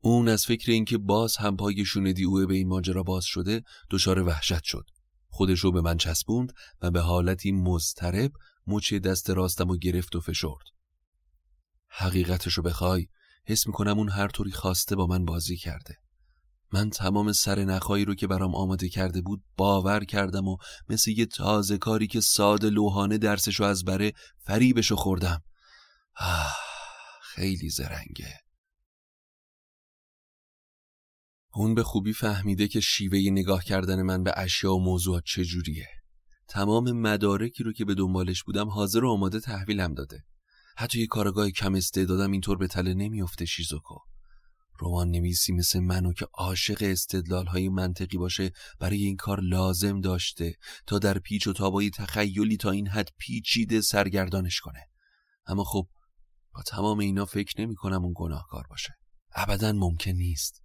اون از فکر اینکه باز هم پای شوندی اوه به این ماجرا باز شده دچار وحشت شد. خودش رو به من چسبوند و به حالتی مضطرب مچ دست راستم و گرفت و فشرد. حقیقتش رو بخوای حس می‌کنم اون هر طوری خواسته با من بازی کرده. من تمام سر نخایی رو که برام آماده کرده بود باور کردم و مثل یه تازه کاری که ساده لوحانه درسشو از بره فریبشو خوردم. آه خیلی زرنگه. اون به خوبی فهمیده که شیوه نگاه کردن من به اشیا و موضوعات چجوریه. تمام مدارکی رو که به دنبالش بودم حاضر و آماده تحویلم داده. حتی یه کارگاه کم استعدادم اینطور به تله نمیافته شیزوکو. رمان نویسی مثل منو که عاشق استدلال های منطقی باشه برای این کار لازم داشته تا در پیچ و تابای تخیلی تا این حد پیچیده سرگردانش کنه. اما خب با تمام اینا فکر نمی کنم اون گناهکار باشه. ابدا ممکن نیست.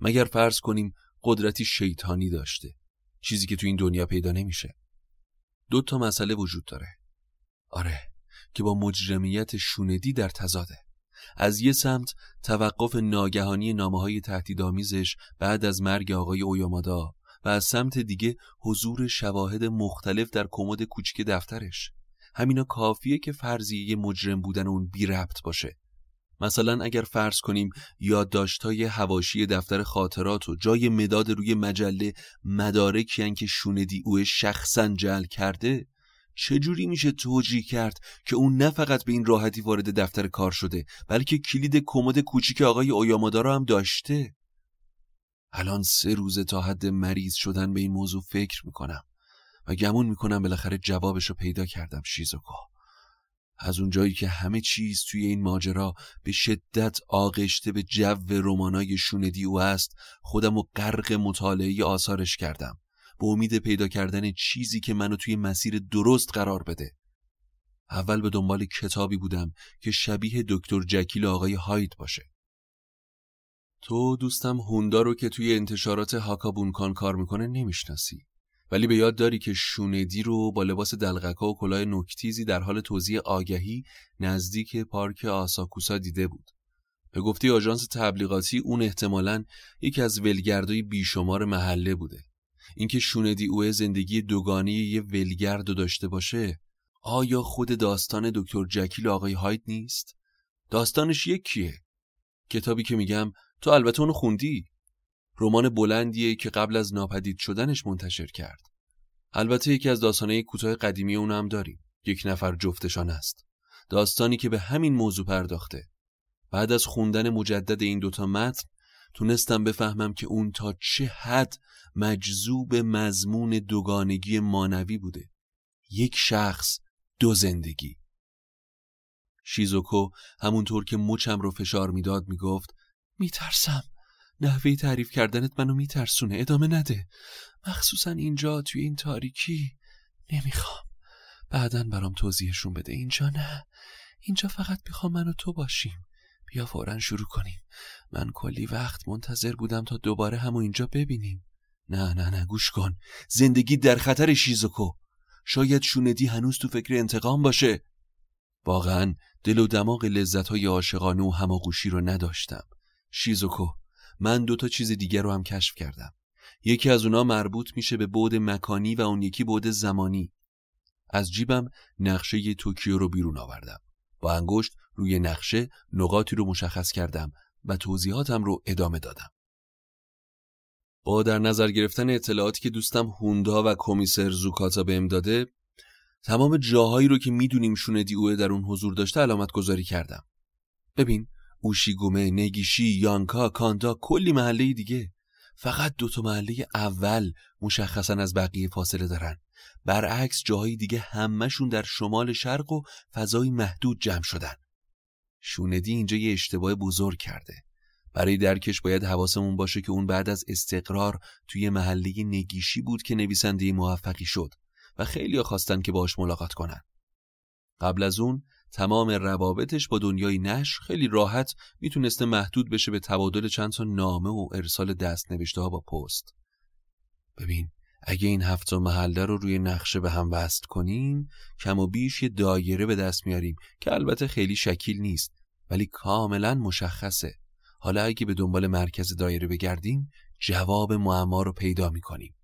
مگر فرض کنیم قدرتی شیطانی داشته. چیزی که تو این دنیا پیدا نمیشه. دو تا مسئله وجود داره. آره که با مجرمیت شوندی در تزاده از یه سمت توقف ناگهانی نامه های تهدیدآمیزش بعد از مرگ آقای اویامادا و از سمت دیگه حضور شواهد مختلف در کمد کوچیک دفترش. همینا کافیه که فرضیه مجرم بودن اون بی ربط باشه. مثلا اگر فرض کنیم یادداشت‌های هواشی دفتر خاطرات و جای مداد روی مجله مدارکی که شوندی او شخصا جل کرده چجوری میشه توجیه کرد که اون نه فقط به این راحتی وارد دفتر کار شده بلکه کلید کمد کوچیک آقای اویامادا رو هم داشته؟ الان سه روزه تا حد مریض شدن به این موضوع فکر می‌کنم و گمون می‌کنم بالاخره جوابش رو پیدا کردم شیزوکو از اونجایی که همه چیز توی این ماجرا به شدت آغشته به جو رمانای شوندی او است خودم و غرق مطالعه آثارش کردم. به امید پیدا کردن چیزی که منو توی مسیر درست قرار بده اول به دنبال کتابی بودم که شبیه دکتر جکیل آقای هایت باشه تو دوستم هوندا رو که توی انتشارات هاکابونکان کار می‌کنه نمی‌شناسی ولی به یاد داری که شوندی رو با لباس دلغکا و کلاه نکتیزی در حال توزیع آگهی نزدیک پارک آساکوسا دیده بود. به گفته آژانس تبلیغاتی اون احتمالاً یکی از ولگردای بیشمار محله بوده. اینکه شوندی اوه زندگی دوگانی یه ولگرد داشته باشه آیا خود داستان دکتر جکیل آقای هایت نیست؟ داستانش یکیه. کتابی که میگم تو البته اونو خوندی رمان بلندیه که قبل از ناپدید شدنش منتشر کرد. البته یکی از داستانه کوتاه قدیمی اون هم داریم. یک نفر جفتشان است. داستانی که به همین موضوع پرداخته. بعد از خوندن مجدد این دوتا متن تونستم بفهمم که اون تا چه حد مجذوب مضمون دوگانگی مانوی بوده. یک شخص دو زندگی. شیزوکو همونطور که مچم رو فشار می‌داد می‌گفت میترسم. نحوه تعریف کردنت منو میترسونه. ادامه نده. مخصوصا اینجا توی این تاریکی نمی‌خوام. بعدا برام توضیحشون بده. اینجا نه. اینجا فقط می‌خوام من و تو باشیم. بیا فورا شروع کنیم. من کلی وقت منتظر بودم تا دوباره همو اینجا ببینیم. نه نه نه گوش کن. زندگی در خطر شیزوکو. شاید شوندی هنوز تو فکر انتقام باشه. واقعا دل و دماغ لذت های عاشقانه و هماغوشی رو نداشتم. شیزوکو من دو تا چیز دیگر رو هم کشف کردم. یکی از اونا مربوط میشه به بعد مکانی و اون یکی بعد زمانی. از جیبم نقشه توکیو رو بیرون آوردم. با انگشت روی نقشه نقاطی رو مشخص کردم و توضیحاتم رو ادامه دادم. با در نظر گرفتن اطلاعاتی که دوستم هوندا و کمیسر زوکاتا بهم داده تمام جاهایی رو که می‌دونیم شوندی اوه در اون حضور داشته علامت گذاری کردم. ببین اوشیگومه، نگیشی، یانکا، کاندا کلی محله دیگه. فقط دوتا محله اول مشخصا از بقیه فاصله دارن. برعکس جاهای دیگه همهشون در شمال شرق و فضای محدود جمع شدن. شوندی اینجا یه اشتباه بزرگ کرده. برای درکش باید حواسمون باشه که اون بعد از استقرار توی محله نگیشی بود که نویسنده موفقی شد و خیلی خواستن که باش ملاقات کنن. قبل از اون تمام روابطش با دنیای نشر خیلی راحت می‌تونسته محدود بشه به تبادل چند تا نامه و ارسال دست نوشته ها با پست. ببین اگه این هفت محله رو روی نقشه به هم وصل کنیم کم و بیش یه دایره به دست میاریم که البته خیلی شکیل نیست ولی کاملا مشخصه. حالا اگه به دنبال مرکز دایره بگردیم جواب معما رو پیدا می‌کنیم.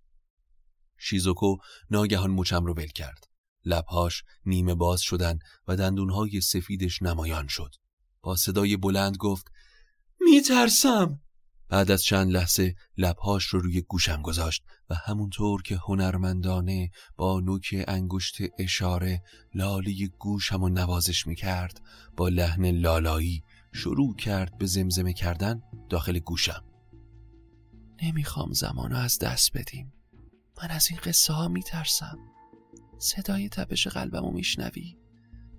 شیزوکو ناگهان مچم رو ول کرد. لبهاش نیمه باز شدن و دندونهای سفیدش نمایان شد. با صدای بلند گفت میترسم. بعد از چند لحظه لبهاش رو روی گوشم گذاشت و همونطور که هنرمندانه با نوک انگشت اشاره لاله گوشم و نوازش می‌کرد با لحن لالایی شروع کرد به زمزمه کردن داخل گوشم. نمی‌خوام زمانو از دست بدیم. من از این قصه ها میترسم. صدای تپش قلبمو میشنوی؟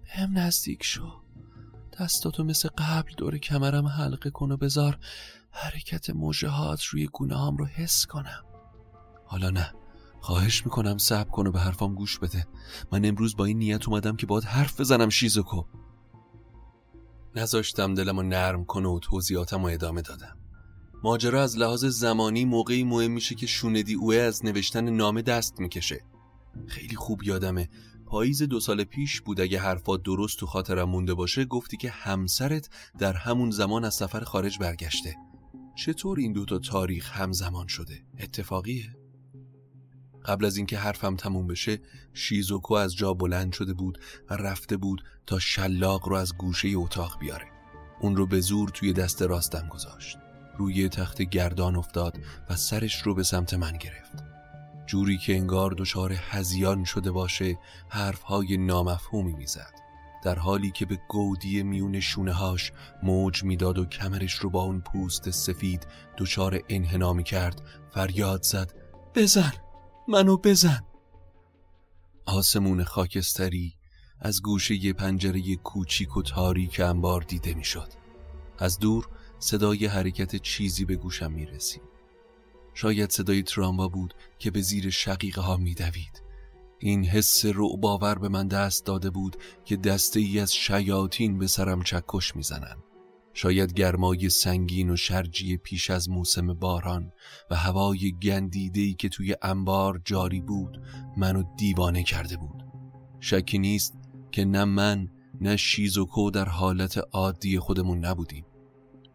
هم نزدیک شو. دستاتو مثل قبل دور کمرم حلقه کن و بذار. حرکت موجهات روی گونه رو حس کنم. حالا نه. خواهش می‌کنم صبر کن و به حرفام گوش بده. من امروز با این نیت اومدم که باید حرف بزنم شیزوکو. نذاشتم دلمو نرم کنه و توضیحاتم رو ادامه دادم. ماجرا از لحاظ زمانی موقعی مهم میشه که شوندی اوه از نوشتن نامه دست می‌کشه. خیلی خوب یادمه. پاییز دو سال پیش بود اگه حرفات درست تو خاطرم مونده باشه گفتی که همسرت در همون زمان از سفر خارج برگشته. چطور این دوتا تاریخ همزمان شده؟ اتفاقیه؟ قبل از اینکه حرفم تموم بشه شیزوکو از جا بلند شده بود و رفته بود تا شلاق رو از گوشه اتاق بیاره اون رو به زور توی دست راستم گذاشت روی تخت گردان افتاد و سرش رو به سمت من گرفت جوری که انگار دچار هزیان شده باشه حرفهای نامفهومی می‌زد در حالی که به گودی میون شونه هاش موج می‌داد و کمرش رو با اون پوست سفید دچار انحنا کرد فریاد زد بزن منو بزن آسمون خاکستری از گوشه یه پنجره کوچیک و تاریک انبار دیده می‌شد. از دور صدای حرکت چیزی به گوشم می رسید. شاید صدای تراموا بود که به زیر شقیقه ها می دوید. این حس باور به من دست داده بود که دسته ای از شیاطین به سرم چکش می‌زنن. شاید گرمای سنگین و شرجی پیش از موسم باران و هوای گندیدهی که توی انبار جاری بود منو دیوانه کرده بود. شکی نیست که نه من نه شیزوکو در حالت عادی خودمون نبودیم.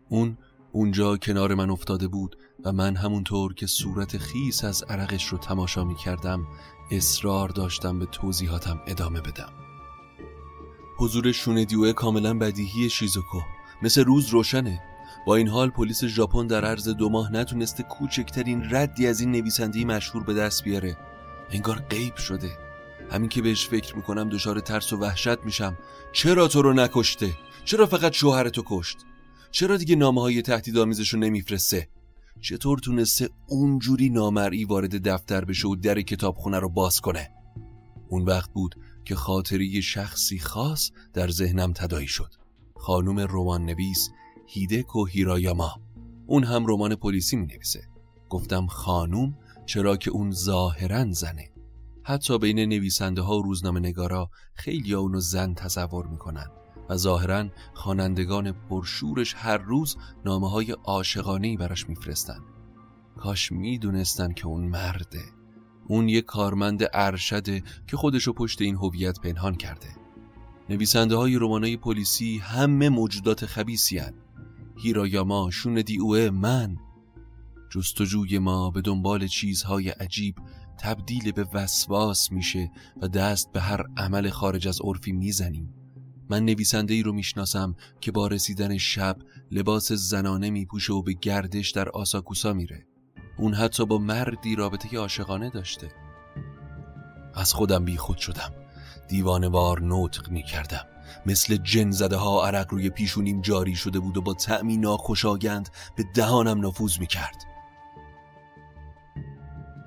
اون اونجا کنار من افتاده بود و من همونطور که صورت خیس از عرقش رو تماشا می کردم اصرار داشتم به توضیحاتم ادامه بدم. حضور شوندیوه کاملا بدیهی شیزوکو. مثل روز روشنه. با این حال پلیس ژاپن در عرض دو ماه نتونسته کوچکترین ردی از این نویسنده مشهور به دست بیاره. انگار غیب شده. همین که بهش فکر می‌کنم دچار ترس و وحشت میشم. چرا تو رو نکشته؟ چرا فقط شوهرتو کشت؟ چرا دیگه نامه های تهدیدآمیزش رو نمیفرسته؟ چطور تونسته اونجوری نامرئی وارد دفتر بشه و در کتابخونه رو باز کنه؟ اون وقت بود که خاطری شخصی خاص در ذهنم تدایی شد. خانم رمان نویس هیدکو هیرایاما. اون هم رمان پلیسی می نویسه گفتم خانوم چرا که اون ظاهرا زنه؟ حتی بین نویسنده ها و روزنامه نگارا خیلی اونو زن تصور می‌کنن. و ظاهرا خوانندگان پرشورش هر روز نامه های عاشقانه براش میفرستن کاش می‌دونستن که اون مرده. اون یه کارمند ارشده که خودشو پشت این هویت پنهان کرده. نویسنده های رمانای پلیسی همه موجودات خبیسی هن. هیرایاما، شون دیوه، من. جستجوی ما به دنبال چیزهای عجیب تبدیل به وسواس میشه و دست به هر عمل خارج از عرفی می‌زنیم. من نویسنده ای رو می‌شناسم که با رسیدن شب لباس زنانه میپوشه و به گردش در آساکوسا میره. اون حتی با مردی رابطه عاشقانه داشته. از خودم بی خود شدم. دیوانوار نطق می‌کردم. مثل جن زده ها عرق روی پیشونیم جاری شده بود و با تعمی ناخوشاگند به دهانم نفوذ می‌کرد.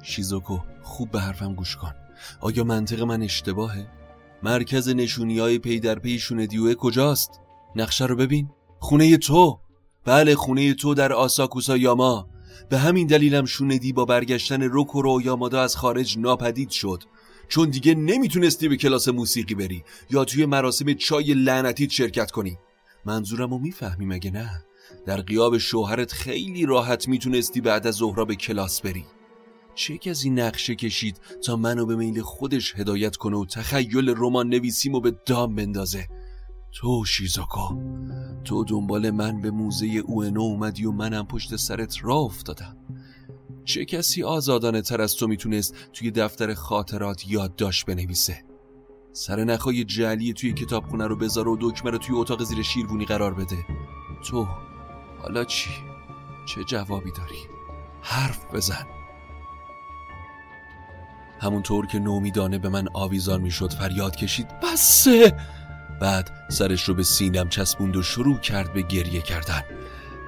شیزوکو خوب به حرفم گوش کن. آیا منطق من اشتباهه؟ مرکز نشونی های پی در پی دیوه کجاست؟ نقشه رو ببین. خونه تو. بله خونه تو در آساکوسا یاما. به همین دلیلم شوندی با برگشتن روکورو یامادا از خارج ناپدید شد. چون دیگه نمی‌تونستی به کلاس موسیقی بری یا توی مراسم چای لعنتیت شرکت کنی. منظورم رو می‌فهمی مگه نه؟ در قیاب شوهرت خیلی راحت می‌تونستی بعد از ظهرا به کلاس بری. چه کسی نقشه کشید تا منو به میل خودش هدایت کنه و تخیل رمان نویسیمو به دام بندازه؟ تو شیزاکا تو دنبال من به موزه اوئنو اومدی و منم پشت سرت راه افتادم. چه کسی آزادانه تر از تو می‌تونست توی دفتر خاطرات یادداشت بنویسه؟ سر نخای جعلی توی کتابخونه رو بذار و دکمه رو توی اتاق زیر شیروونی قرار بده. تو حالا چی؟ چه جوابی داری؟ حرف بزن. همونطور که نومیدانه به من آویزان می‌شد فریاد کشید بسه! بعد سرش رو به سینم چسبوند و شروع کرد به گریه کردن.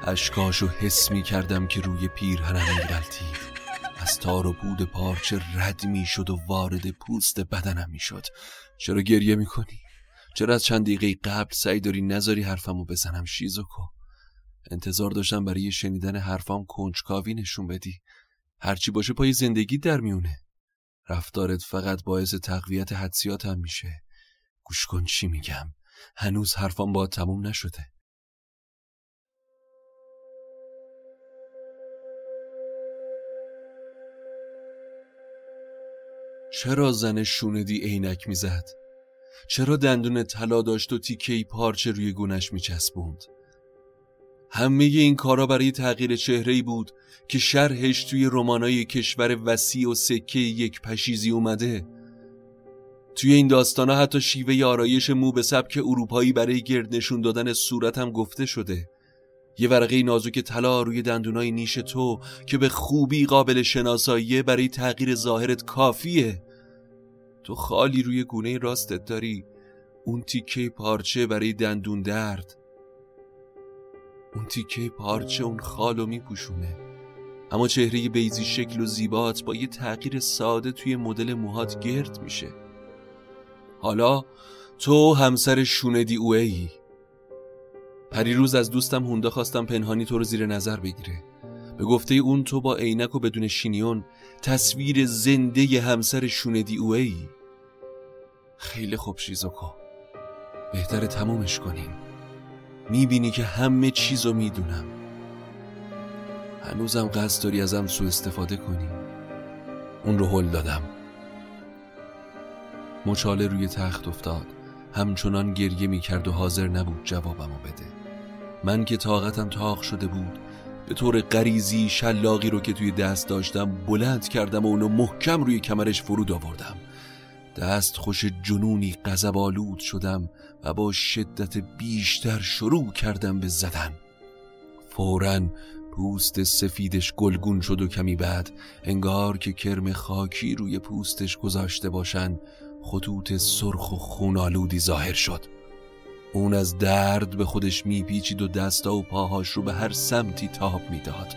اشکاشو حس می کردم که روی پیرهنم میغلطید از تار و پود پارچه رد می شد و وارد پوست بدنم می شد چرا گریه می کنی؟ چرا از چند دقیقه قبل سعی داری نذاری حرفمو بزنم شیزوکو؟ انتظار داشتم برای شنیدن حرفام کنجکاوی نشون بدی. هرچی باشه پای زندگی در میونه. رفتارت فقط باعث تقویت حدسیاتم میشه گوش کن چی میگم هنوز حرفام با تموم نشده چرا زن شوندی عینک می‌زد؟ چرا دندون طلا داشت و تیکه پارچه روی گونش میچسبوند؟ همه این کارا برای تغییر چهره ای بود که شرحش توی رمانای کشور وسیع و سکه یک پشیزی اومده. توی این داستانا حتی شیوه آرایش مو به سبک اروپایی برای گرد نشون دادن صورت هم گفته شده. یه ورقه نازک طلا روی دندونای نیش تو که به خوبی قابل شناساییه برای تغییر ظاهرت کافیه. تو خالی روی گونه راستت داری. اون تیکه پارچه برای دندون درد. اون تیکه پارچه اون خالو میپوشونه. اما چهره بیزی شکل و زیبات با یه تغییر ساده توی مدل موهات گرد میشه. حالا تو همسر شوندی اوه ای پریروز از دوستم هوندا خواستم پنهانی تو رو زیر نظر بگیره. به گفته اون تو با عینک و بدون شینیون تصویر زنده همسر شوندی اوه ای خیلی خوب شیزوکو. بهتر تمومش کنیم. می‌بینی که همه چیزو می‌دونم. هنوزم قصد داری ازم سو استفاده کنی. اون رو هل دادم. مچاله روی تخت افتاد. همچنان گریه می‌کرد و حاضر نبود جوابمو بده. من که طاقتم تاق شده بود به طور غریزی شلاقی رو که توی دست داشتم بلند کردم و اونو محکم روی کمرش فرود آوردم. دست خوش جنونی غضب آلود شدم. و با شدت بیشتر شروع کردم به زدن. فورا پوست سفیدش گلگون شد و کمی بعد انگار که کرم خاکی روی پوستش گذاشته باشن خطوط سرخ و خونالودی ظاهر شد. اون از درد به خودش میپیچید و دستا و پاهاش رو به هر سمتی تاب می‌داد.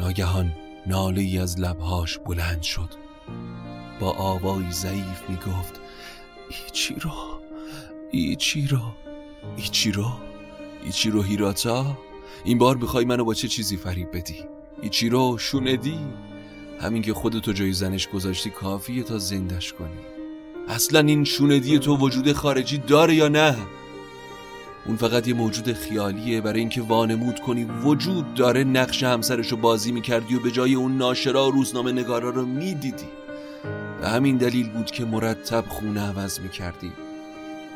ناگهان ناله ای از لبهاش بلند شد. با آوایی ضعیف می‌گفت ایچیرو ایچیرو ایچیرو ایچیرو هیراتا. این بار می‌خوای منو با چه چیزی فریب بدی؟ ایچیرو شوندی همین که خودتو جای زنش گذاشتی کافیه تا زندش کنی. اصلا این شوندی تو وجود خارجی داره یا نه؟ اون فقط یه موجود خیالیه. برای اینکه وانمود کنی وجود داره. نقش همسرشو بازی می‌کردی و به جای اون ناشرا و روزنامه نگارا رو می‌دیدی. به همین دلیل بود که مرتب خونه عوض می‌کردی.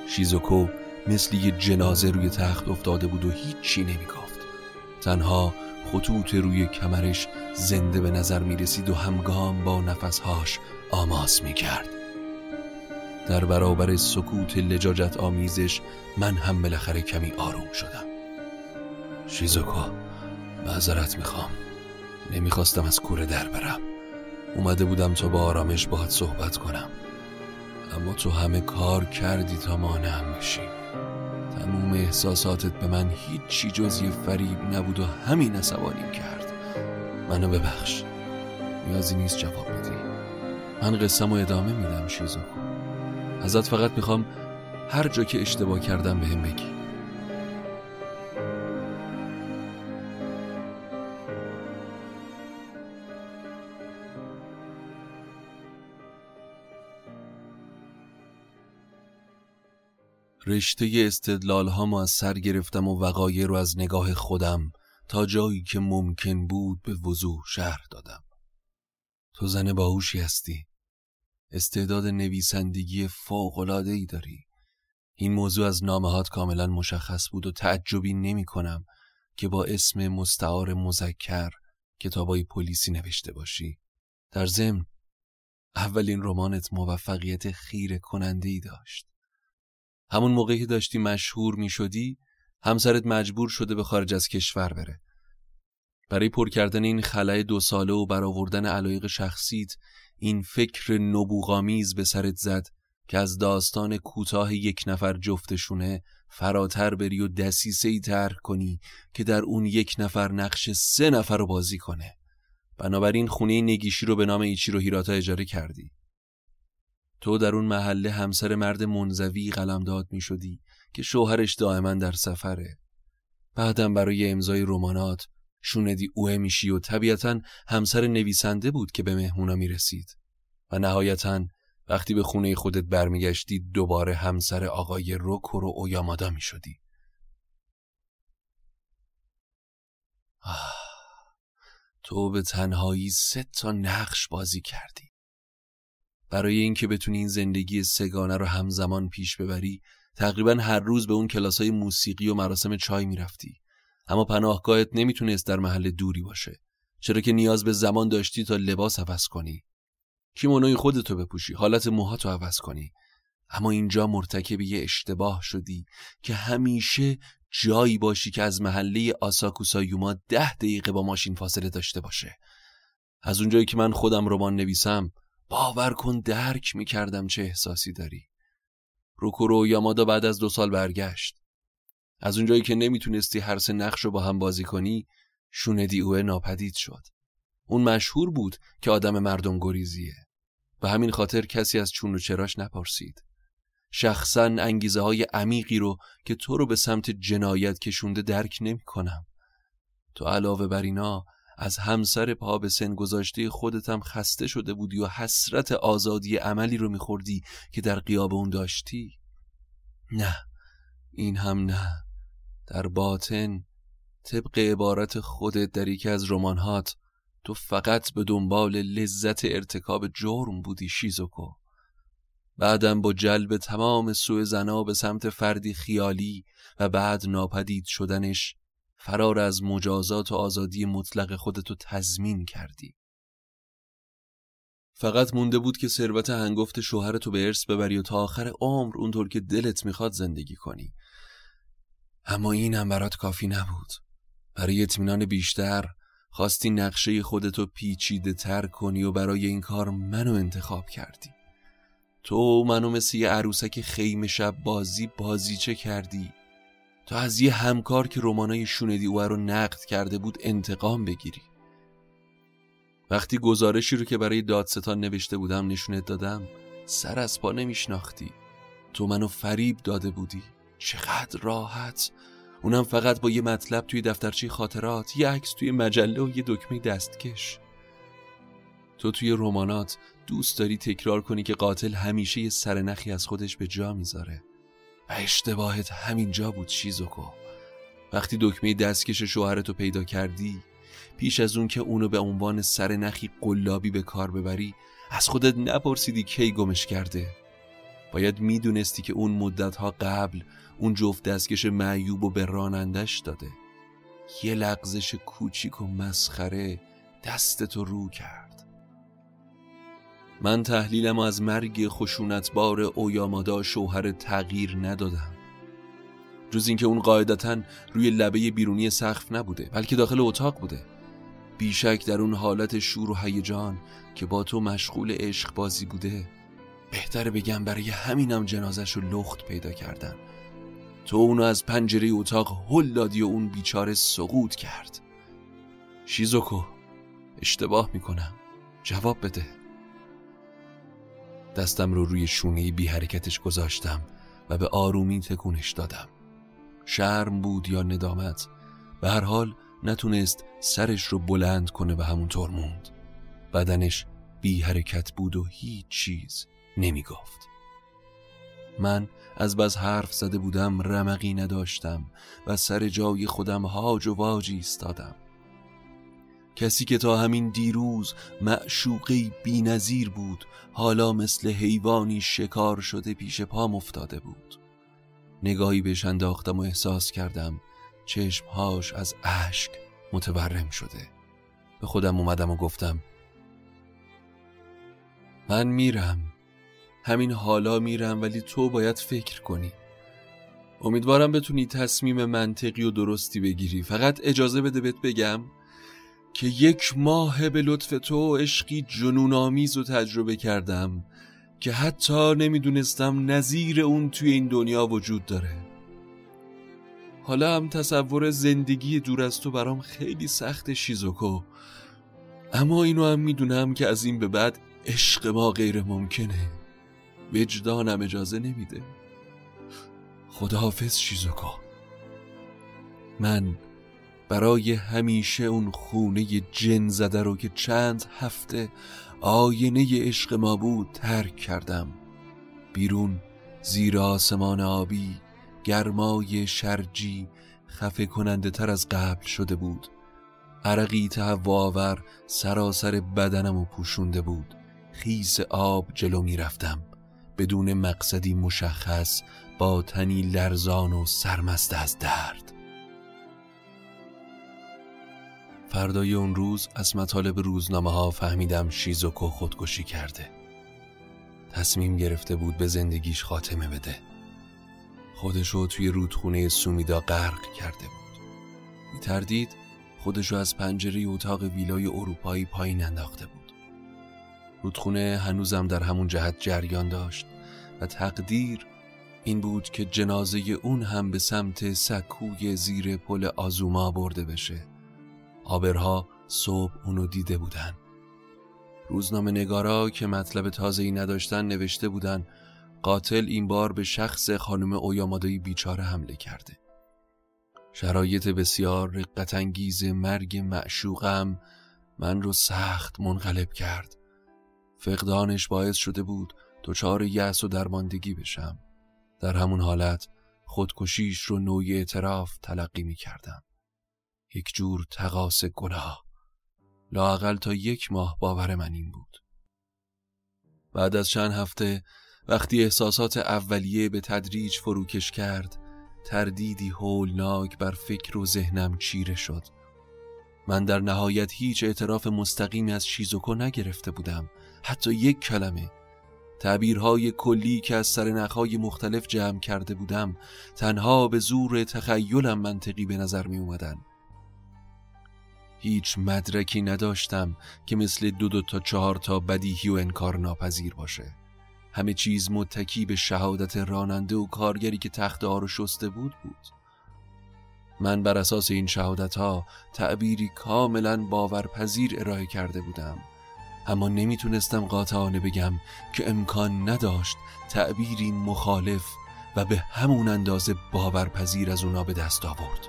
شیزوکو مثل یه جنازه روی تخت افتاده بود و هیچی نمی‌گفت. تنها خطوط روی کمرش زنده به نظر می رسید و همگام با نفسهاش آماس می کرد. در برابر سکوت لجاجت آمیزش من هم بالاخره کمی آروم شدم. شیزوکو معذرت می‌خوام. نمی‌خواستم از کوره در برم. اومده بودم تا با آرامش باهات صحبت کنم. اما تو همه کار کردی تا مانعم بشی. تموم احساساتت به من هیچی جز یه فریب نبود و همین عصبانیم کرد. منو ببخش. نیازی نیست جواب بدی. من قسم و ادامه میدم شیزو ازت فقط می‌خوام هر جا که اشتباه کردم به هم بگی. رشته استدلال ها از سر گرفتم و وقایع رو از نگاه خودم تا جایی که ممکن بود به وضوح شهر دادم. تو زن باهوشی هستی. استعداد نویسندگی فوقلاده ای داری. این موضوع از نامهات کاملا مشخص بود و تعجبی نمی کنم که با اسم مستعار مذکر کتابای پلیسی نوشته باشی. در ضمن اولین رمانت موفقیت خیره کننده ای داشت. همون موقعی که داشتی مشهور می شدی همسرت مجبور شده به خارج از کشور بره. برای پر کردن این خلای دو ساله و برآوردن علایق شخصیت این فکر نبوغامیز به سرت زد که از داستان کوتاه یک نفر جفتشونه فراتر بری و دسیسه ای ترک کنی که در اون یک نفر نقش سه نفر رو بازی کنه. بنابراین خونه نگیشی رو به نام ایچی رو هیراتا اجاره کردی. تو در اون محله همسر مرد منزوی قلمداد می شدی که شوهرش دائما در سفره. بعدم برای امضای رمانات شوندی اوه میشی و طبیعتا همسر نویسنده بود که به مهمونا می رسید. و نهایتا وقتی به خونه خودت برمیگشتی دوباره همسر آقای روکورو اویامادا می شدی. تو به تنهایی سه تا نقش بازی کردی. برای اینکه بتونی این زندگی سگانه رو همزمان پیش ببری تقریبا هر روز به اون کلاسای موسیقی و مراسم چای می‌رفتی. اما پناهگاهت نمی‌تونست در محل دوری باشه. چرا که نیاز به زمان داشتی تا لباس عوض کنی. کیمونوی خودتو بپوشی حالت موهاتو عوض کنی. اما اینجا مرتکب یه اشتباه شدی که همیشه جایی باشی که از محله آساکوسایوما ده دقیقه با ماشین فاصله داشته باشه. از اونجایی که من خودم رمان نویسم باور کن درک می‌کردم چه احساسی داری. روکورو یامادا بعد از دو سال برگشت. از اونجایی که نمی‌تونستی هر سه نقش رو با هم بازی کنی شوندی اوه ناپدید شد. اون مشهور بود که آدم مردم گریزیه. به همین خاطر کسی از چون و چراش نپرسید. شخصا انگیزه های عمیقی رو که تو رو به سمت جنایت کشونده درک نمی کنم. تو علاوه بر اینا از همسر پا به سن گذاشته خودتم خسته شده بودی و حسرت آزادی عملی رو میخوردی که در قیاب اون داشتی؟ نه این هم نه. در باطن طبق عبارت خودت در یکی از رمانهات تو فقط به دنبال لذت ارتکاب جرم بودی شیزوکو. بعدم با جلب تمام سوء زنا به سمت فردی خیالی و بعد ناپدید شدنش فرار از مجازات و آزادی مطلق خودتو تضمین کردی. فقط مونده بود که ثروت هنگفت شوهرتو به ارث ببری و تا آخر عمر اونطور که دلت می‌خواد زندگی کنی. اما این هم برات کافی نبود. برای اطمینان بیشتر خواستی نقشه خودتو پیچیده تر کنی و برای این کار منو انتخاب کردی. تو منو مثل یه عروسک خیمه شب بازی بازی چه کردی. تا از یه همکار که رمانای شوندی او رو نقد کرده بود انتقام بگیری. وقتی گزارشی رو که برای دادستان نوشته بودم نشونت دادم سر از پا نمیشناختی. تو منو فریب داده بودی. چقدر راحت. اونم فقط با یه مطلب توی دفترچه خاطرات یه عکس توی مجله و یه دکمه دستکش. تو توی رمانات دوست داری تکرار کنی که قاتل همیشه یه سرنخی از خودش به جا می‌ذاره. اشتباهت همینجا بود شیزوکو. وقتی دکمه دستکش شوهرتو پیدا کردی پیش از اون که اونو به عنوان سرنخی قلابی به کار ببری از خودت نپرسیدی کی گمش کرده. باید می‌دونستی که اون مدتها قبل اون جفت دستکش معیوب و به رانندش داده. یه لغزش کوچیک و مسخره دستتو رو کرد. من تحلیلم از مرگ خشونتبار اویامادا شوهر تغییر ندادم. جز اینکه اون قاعدتا روی لبه بیرونی سقف نبوده بلکه داخل اتاق بوده. بیشک در اون حالت شور و هیجان که با تو مشغول عشق بازی بوده بهتر بگم برای همینم جنازش رو لخت پیدا کردن تو اونو از پنجره اتاق هل دادی و اون بیچاره سقوط کرد. شیزوکو اشتباه می‌کنم. جواب بده. دستم رو روی شونه بی حرکتش گذاشتم و به آرومی تکونش دادم. شرم بود یا ندامت به هر حال نتونست سرش رو بلند کنه و همونطور موند. بدنش بی حرکت بود و هیچ چیز نمی گفت من از بس حرف زده بودم رمقی نداشتم و سر جای خودم هاج و واج ایستادم. کسی که تا همین دیروز معشوقی بی نظیر بود حالا مثل حیوانی شکار شده پیش پام افتاده بود. نگاهی بهش انداختم و احساس کردم چشمهاش از اشک متورم شده. به خودم اومدم و گفتم من میرم. همین حالا میرم ولی تو باید فکر کنی. امیدوارم بتونی تصمیم منطقی و درستی بگیری. فقط اجازه بده بهت بگم که یک ماه به لطف تو عشقی جنون آمیز و تجربه کردم که حتی نمی‌دونستم نظیر اون توی این دنیا وجود داره. حالا هم تصور زندگی دور از تو برام خیلی سخت شیزوکو. اما اینو هم می‌دونم که از این به بعد عشق ما غیر ممکنه. وجدانم اجازه نمیده. خداحافظ شیزوکو. من برای همیشه اون خونه جن زده رو که چند هفته آینه عشق ما بود ترک کردم. بیرون زیر آسمان آبی گرمای شرجی خفه کننده تر از قبل شده بود. عرقی تهواور سراسر بدنم و پوشونده بود. خیس آب جلو می رفتم. بدون مقصدی مشخص با تنی لرزان و سرمست از درد. فردای اون روز از مطالب روزنامه ها فهمیدم شیزوکو خودکشی کرده. تصمیم گرفته بود به زندگیش خاتمه بده. خودشو توی رودخونه سومیدا غرق کرده بود. بی تردید خودشو از پنجره اتاق ویلای اروپایی پایین انداخته بود. رودخونه هنوزم در همون جهت جریان داشت و تقدیر این بود که جنازه اون هم به سمت سکوی زیر پل آزوما برده بشه. آبرها صبح اونو دیده بودن. روزنامه نگارا که مطلب تازه‌ای نداشتن نوشته بودن قاتل این بار به شخص خانم اویامادایی بیچاره حمله کرده. شرایط بسیار رقت انگیز مرگ معشوقم من رو سخت منقلب کرد. فقدانش باعث شده بود دچار یأس و درماندگی بشم. در همون حالت خودکشیش رو نوعی اعتراف تلقی می کردم یک جور تقاس گناه. لاقل تا یک ماه باور من این بود. بعد از چند هفته وقتی احساسات اولیه به تدریج فروکش کرد تردیدی هولناک بر فکر و ذهنم چیره شد. من در نهایت هیچ اعتراف مستقیمی از شیزوکو نگرفته بودم. حتی یک کلمه. تعبیرهای کلی که از سرنخهای مختلف جمع کرده بودم تنها به زور تخیلم منطقی به نظر می اومدن هیچ مدرکی نداشتم که مثل دو دو تا چهار تا بدیهی و انکار ناپذیر باشه. همه چیز متکی به شهادت راننده و کارگری که تخت رو شسته بود بود. من بر اساس این شهادت ها تعبیری کاملا باورپذیر ارائه کرده بودم. اما نمی‌تونستم قاطعانه بگم که امکان نداشت تعبیری مخالف و به همون اندازه باورپذیر از اونا به دست آورد.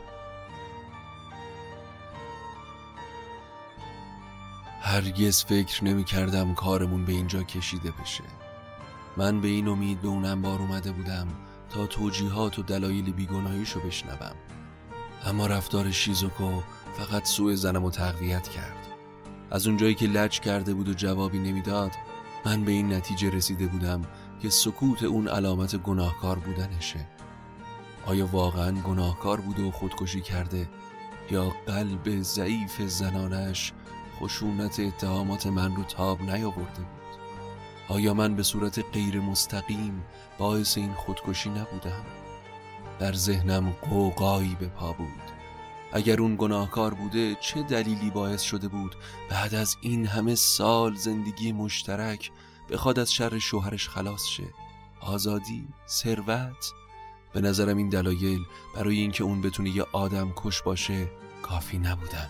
هرگز فکر نمی کردم کارمون به اینجا کشیده بشه. من به این امید به اون انبار اومده بودم تا توجیهات و دلایل بیگناهیشو بشنوم. اما رفتار شیزوکو فقط سوء زنم و تقویت کرد. از اونجایی که لج کرده بود و جوابی نمی‌داد من به این نتیجه رسیده بودم که سکوت اون علامت گناهکار بودنشه. آیا واقعا گناهکار بوده و خودکشی کرده یا قلب ضعیف زنانش خشونت اتهامات من رو تاب نیاورده بود. آیا من به صورت غیر مستقیم باعث این خودکشی نبودم؟ در ذهنم قوقایی به پا بود. اگر اون گناهکار بوده چه دلیلی باعث شده بود بعد از این همه سال زندگی مشترک بخواد از شر شوهرش خلاص شه؟ آزادی؟ ثروت؟ به نظرم این دلایل برای اینکه اون بتونه یه آدم کش باشه کافی نبودن.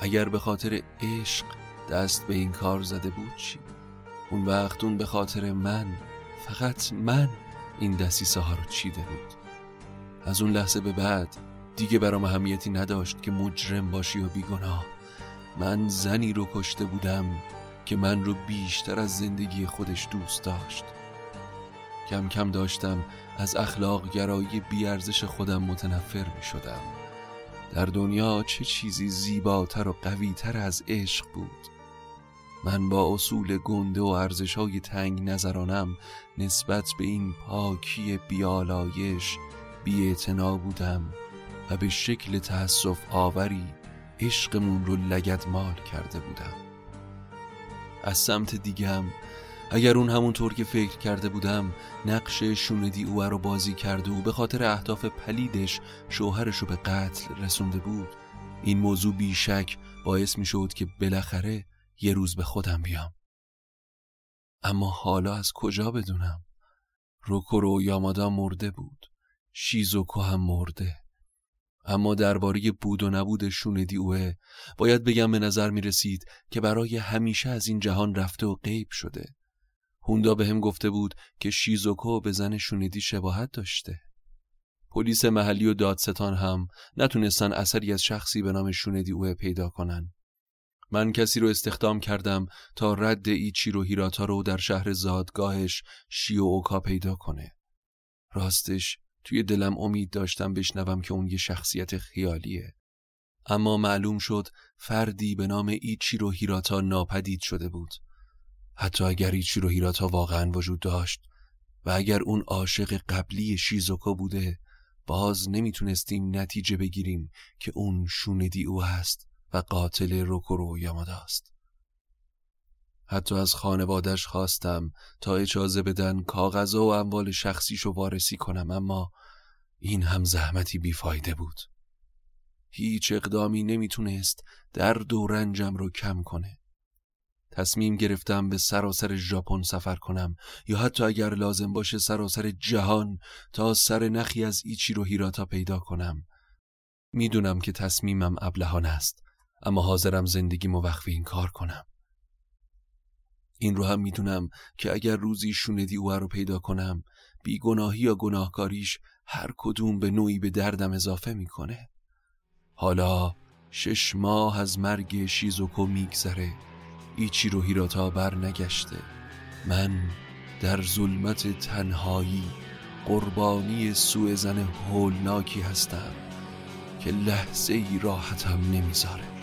اگر به خاطر عشق دست به این کار زده بود چی؟ اون وقت اون به خاطر من فقط من این دستیسه ها رو چیده بود. از اون لحظه به بعد دیگه برام اهمیتی نداشت که مجرم باشی و بیگناه. من زنی رو کشته بودم که من رو بیشتر از زندگی خودش دوست داشت. کم کم داشتم از اخلاق گرایی بیارزش خودم متنفر می شدم در دنیا چه چیزی زیباتر و قویتر از عشق بود؟ من با اصول گنده و ارزشهای تنگ نظرانم نسبت به این پاکی بیالایش بی بودم و به شکل تأسف آوری عشقمون رو لگد مال کرده بودم. از سمت دیگم اگر اون همونطور که فکر کرده بودم نقش شوندی او رو بازی کرده و به خاطر اهداف پلیدش شوهرش رو به قتل رسونده بود این موضوع بیشک باعث می شد که بالاخره یه روز به خودم بیام. اما حالا از کجا بدونم؟ روکورو یامادا مرده بود شیزوکو هم مرده. اما درباره بود و نبود شوندی اوه باید بگم به نظر می رسید که برای همیشه از این جهان رفته و غیب شده. هوندا به هم گفته بود که شیزوکو به زن شوندی شباهت داشته. پلیس محلی و دادستان هم نتونستن اثری از شخصی به نام شوندی اوه پیدا کنن. من کسی رو استخدام کردم تا رد ایچی رو هیراتا رو در شهر زادگاهش شیو اوکا پیدا کنه. راستش توی دلم امید داشتم بشنوم که اون یه شخصیت خیالیه. اما معلوم شد فردی به نام ایچیرو هیراتا ناپدید شده بود. حتی اگر ایچیرو هیراتا واقعا وجود داشت و اگر اون عاشق قبلی شیزوکو بوده باز نمی‌تونستیم نتیجه بگیریم که اون شوندی او هست و قاتل روکورو یامادا است. حتی از خانوادش خواستم تا اجازه بدن کاغذ و اموال شخصیشو وارسی کنم اما این هم زحمتی بیفایده بود. هیچ اقدامی نمی‌تونست درد و رنجم رو کم کنه. تصمیم گرفتم به سراسر ژاپن سفر کنم یا حتی اگر لازم باشه سراسر جهان تا سر نخی از ایچی رو هیراتا پیدا کنم. می‌دونم که تصمیمم ابلهانه است اما حاضرم زندگی وقف این کار کنم. این رو هم می‌دونم که اگر روزی شوندی او رو پیدا کنم بیگناهی یا گناهکاریش هر کدوم به نوعی به دردم اضافه می‌کنه. حالا شش ماه از مرگ شیزوکو میگذره. ایچی رو هیراتا بر نگشته. من در ظلمت تنهایی قربانی سوء زن هولناکی هستم که لحظه ای راحتم نمی‌ذاره.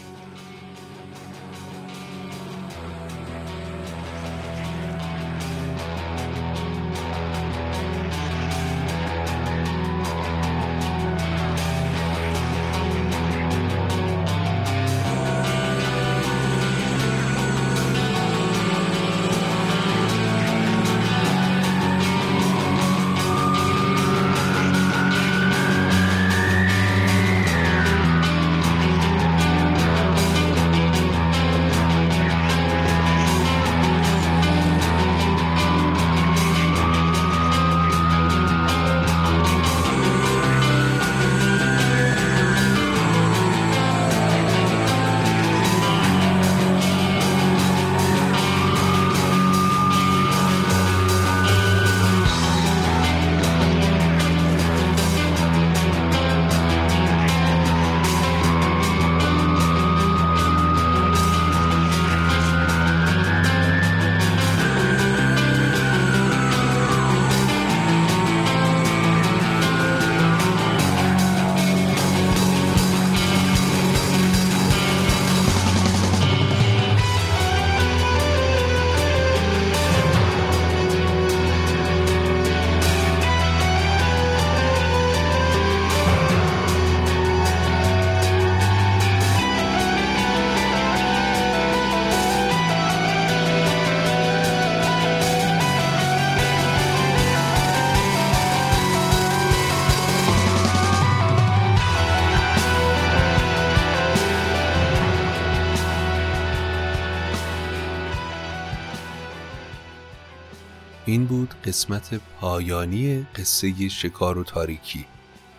قسمت پایانی قصه شکار و تاریکی.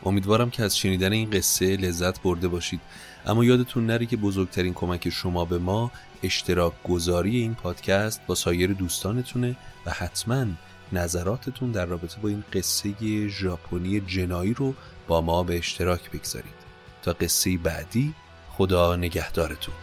امیدوارم که از شنیدن این قصه لذت برده باشید. اما یادتون نره که بزرگترین کمک شما به ما اشتراک گذاری این پادکست با سایر دوستانتونه و حتما نظراتتون در رابطه با این قصه ژاپنی جنایی رو با ما به اشتراک بگذارید. تا قصه بعدی خدا نگهدارتون.